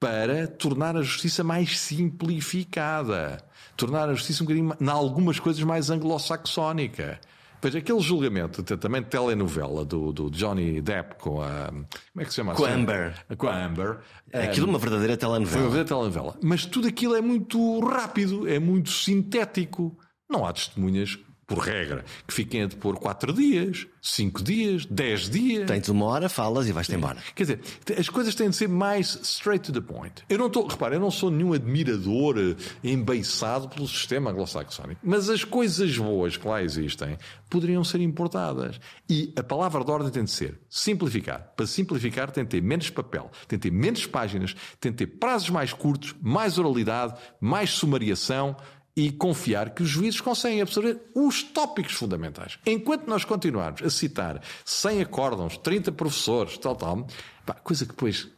para tornar a justiça mais simplificada. Tornar a justiça um bocadinho, em algumas coisas, mais anglo-saxónica. Veja, aquele julgamento também de telenovela do, do Johnny Depp com a. Como é que se chama? Com a Amber. Com a Amber. Aquilo é uma verdadeira telenovela. Foi uma verdadeira telenovela. Mas tudo aquilo é muito rápido, é muito sintético. Não há testemunhas por regra, que fiquem a depor 4 dias, 5 dias, 10 dias. Tens uma hora, falas e vais-te embora. Quer dizer, as coisas têm de ser mais straight to the point. Eu não estou, repara, eu não sou nenhum admirador eh, embeiçado pelo sistema anglo-saxónico, mas as coisas boas que lá existem poderiam ser importadas. E a palavra de ordem tem de ser simplificar. Para simplificar tem de ter menos papel, tem de ter menos páginas, tem de ter prazos mais curtos, mais oralidade, mais sumariação e confiar que os juízes conseguem absorver os tópicos fundamentais. Enquanto nós continuarmos a citar 100 acórdãos, 30 professores, tal, tal, pá, coisa que depois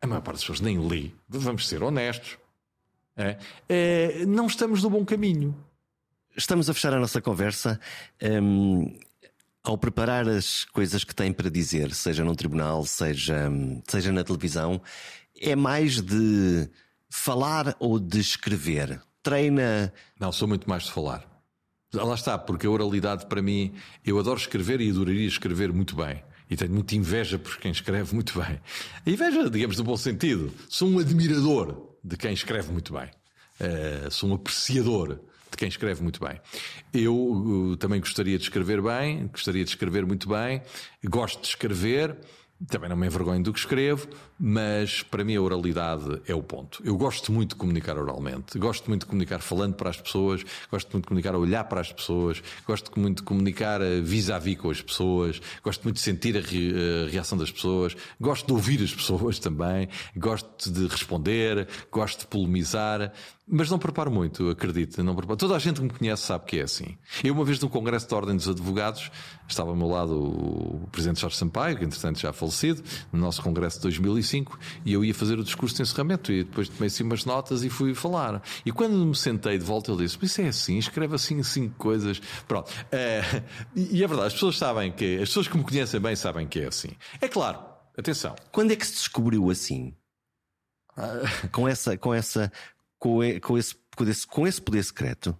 a maior parte das pessoas nem lê, vamos ser honestos, é, é, não estamos no bom caminho. Estamos a fechar a nossa conversa. Hum, ao preparar as coisas que tem para dizer, seja num tribunal, seja, seja na televisão, é mais de falar ou de escrever? Treina. Não, sou muito mais de falar. Lá está, porque a oralidade para mim, eu adoro escrever e adoraria escrever muito bem. E tenho muita inveja por quem escreve muito bem. A inveja, digamos, no bom sentido. Sou um admirador de quem escreve muito bem. Uh, sou um apreciador de quem escreve muito bem. Eu uh, também gostaria de escrever bem, gostaria de escrever muito bem, gosto de escrever. Também não me envergonho do que escrevo, mas para mim a oralidade é o ponto. Eu gosto muito de comunicar oralmente, gosto muito de comunicar falando para as pessoas, gosto muito de comunicar a olhar para as pessoas, gosto muito de comunicar vis-à-vis -vis com as pessoas, gosto muito de sentir a, re a reação das pessoas, gosto de ouvir as pessoas [laughs] também, gosto de responder, gosto de polemizar Mas não preparo muito, acredito. Não preparo. Toda a gente que me conhece sabe que é assim. Eu, uma vez no Congresso da Ordem dos Advogados, estava ao meu lado o Presidente Jorge Sampaio, que entretanto já falecido, no nosso Congresso de 2005, e eu ia fazer o discurso de encerramento. E depois tomei assim umas notas e fui falar. E quando me sentei de volta, ele disse: isso é assim, escreve assim cinco coisas. Pronto. É, e é verdade, as pessoas sabem que, as pessoas que me conhecem bem sabem que é assim. É claro, atenção. Quando é que se descobriu assim? com essa, com essa, com, esse, com, esse, com esse poder secreto?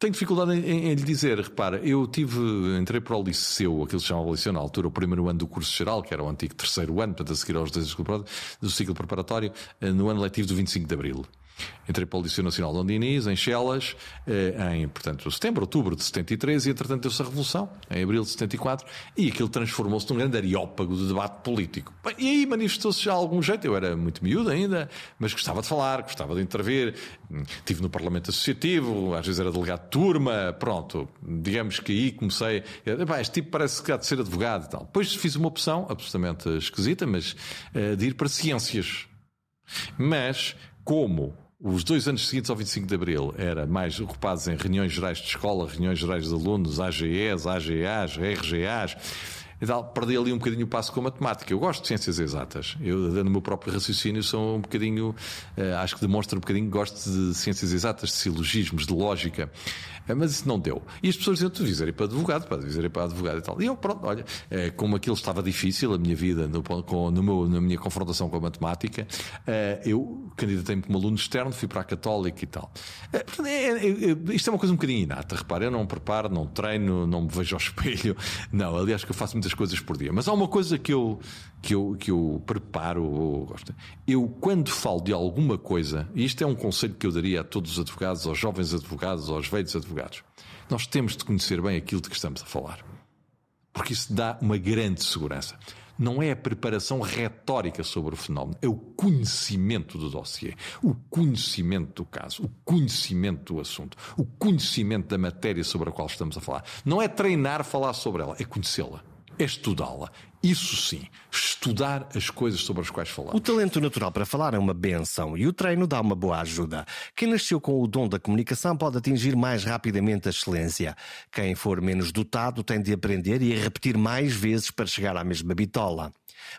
Tenho dificuldade em, em, lhe dizer, repara, eu tive, entrei para o liceu, aquilo que se chamava liceu na altura, o primeiro ano do curso geral, que era o antigo terceiro ano, portanto a seguir aos dois do ciclo preparatório, eh, no ano letivo do 25 de Abril. Entrei para o Liceu Nacional de Diniz, em Chelas, eh, em, portanto, setembro, outubro de 73, e entretanto deu-se a Revolução, em abril de 74, e aquilo transformou-se num grande areópago de debate político. E aí manifestou-se já algum jeito, eu era muito miúdo ainda, mas gostava de falar, gostava de intervir, estive no Parlamento Associativo, às vezes era delegado de turma, pronto, digamos que aí comecei, este tipo parece que há de ser advogado e tal. Depois fiz uma opção, absolutamente esquisita, mas eh, de ir para ciências. Mas, como os dois anos seguintes ao 25 de Abril era mais ocupados em reuniões gerais de escola, reuniões gerais de alunos, AGEs, AGAs, RGAs e tal, perdi ali um bocadinho o passo com a matemática. Eu gosto de ciências exatas. Eu, no meu próprio raciocínio, sou um bocadinho, uh, acho que demonstra um bocadinho que gosto de ciências exatas, de silogismos, de lógica. Uh, mas isso não deu. E as pessoas diziam, tu devias para advogado, para devias para advogado e tal. E eu, pronto, olha, uh, como aquilo estava difícil, a minha vida, no, com, no meu, na minha confrontação com a matemática, eu candidatei-me como aluno externo, fui para a Católica e tal. É, é, é, isto é uma coisa um bocadinho inata, repara, eu não preparo, não treino, não me vejo ao [laughs] espelho. Não, aliás, que eu faço muitas coisas por dia, mas há uma coisa que eu, que eu, que eu preparo. Eu, quando falo de alguma coisa, e isto é um conselho que eu daria a todos os advogados, aos jovens advogados, aos velhos advogados, nós temos de conhecer bem aquilo de que estamos a falar. Porque isso dá uma grande segurança. Não é a preparação retórica sobre o fenómeno, é o conhecimento do dossiê, o conhecimento do caso, o conhecimento do assunto, o conhecimento da matéria sobre a qual estamos a falar. Não é treinar falar sobre ela, é conhecê-la é estudá-la. Isso sim, estudar as coisas sobre as quais falamos. O talento natural para falar é uma benção e o treino dá uma boa ajuda. Quem nasceu com o dom da comunicação pode atingir mais rapidamente a excelência. Quem for menos dotado tem de aprender e repetir mais vezes para chegar à mesma bitola.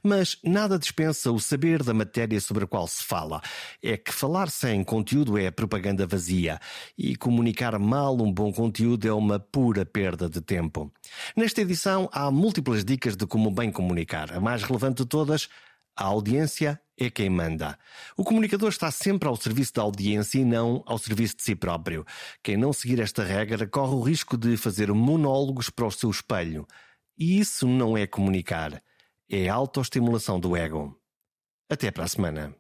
Mas nada dispensa o saber da matéria sobre a qual se fala. É que falar sem conteúdo é propaganda vazia e comunicar mal um bom conteúdo é uma pura perda de tempo. Nesta edição há múltiplas dicas de como bem comunicar. A mais relevante de todas, a audiência é quem manda. O comunicador está sempre ao serviço da audiência e não ao serviço de si próprio. Quem não seguir esta regra corre o risco de fazer monólogos para o seu espelho. E isso não é comunicar é a autoestimulação do ego. Até para a semana.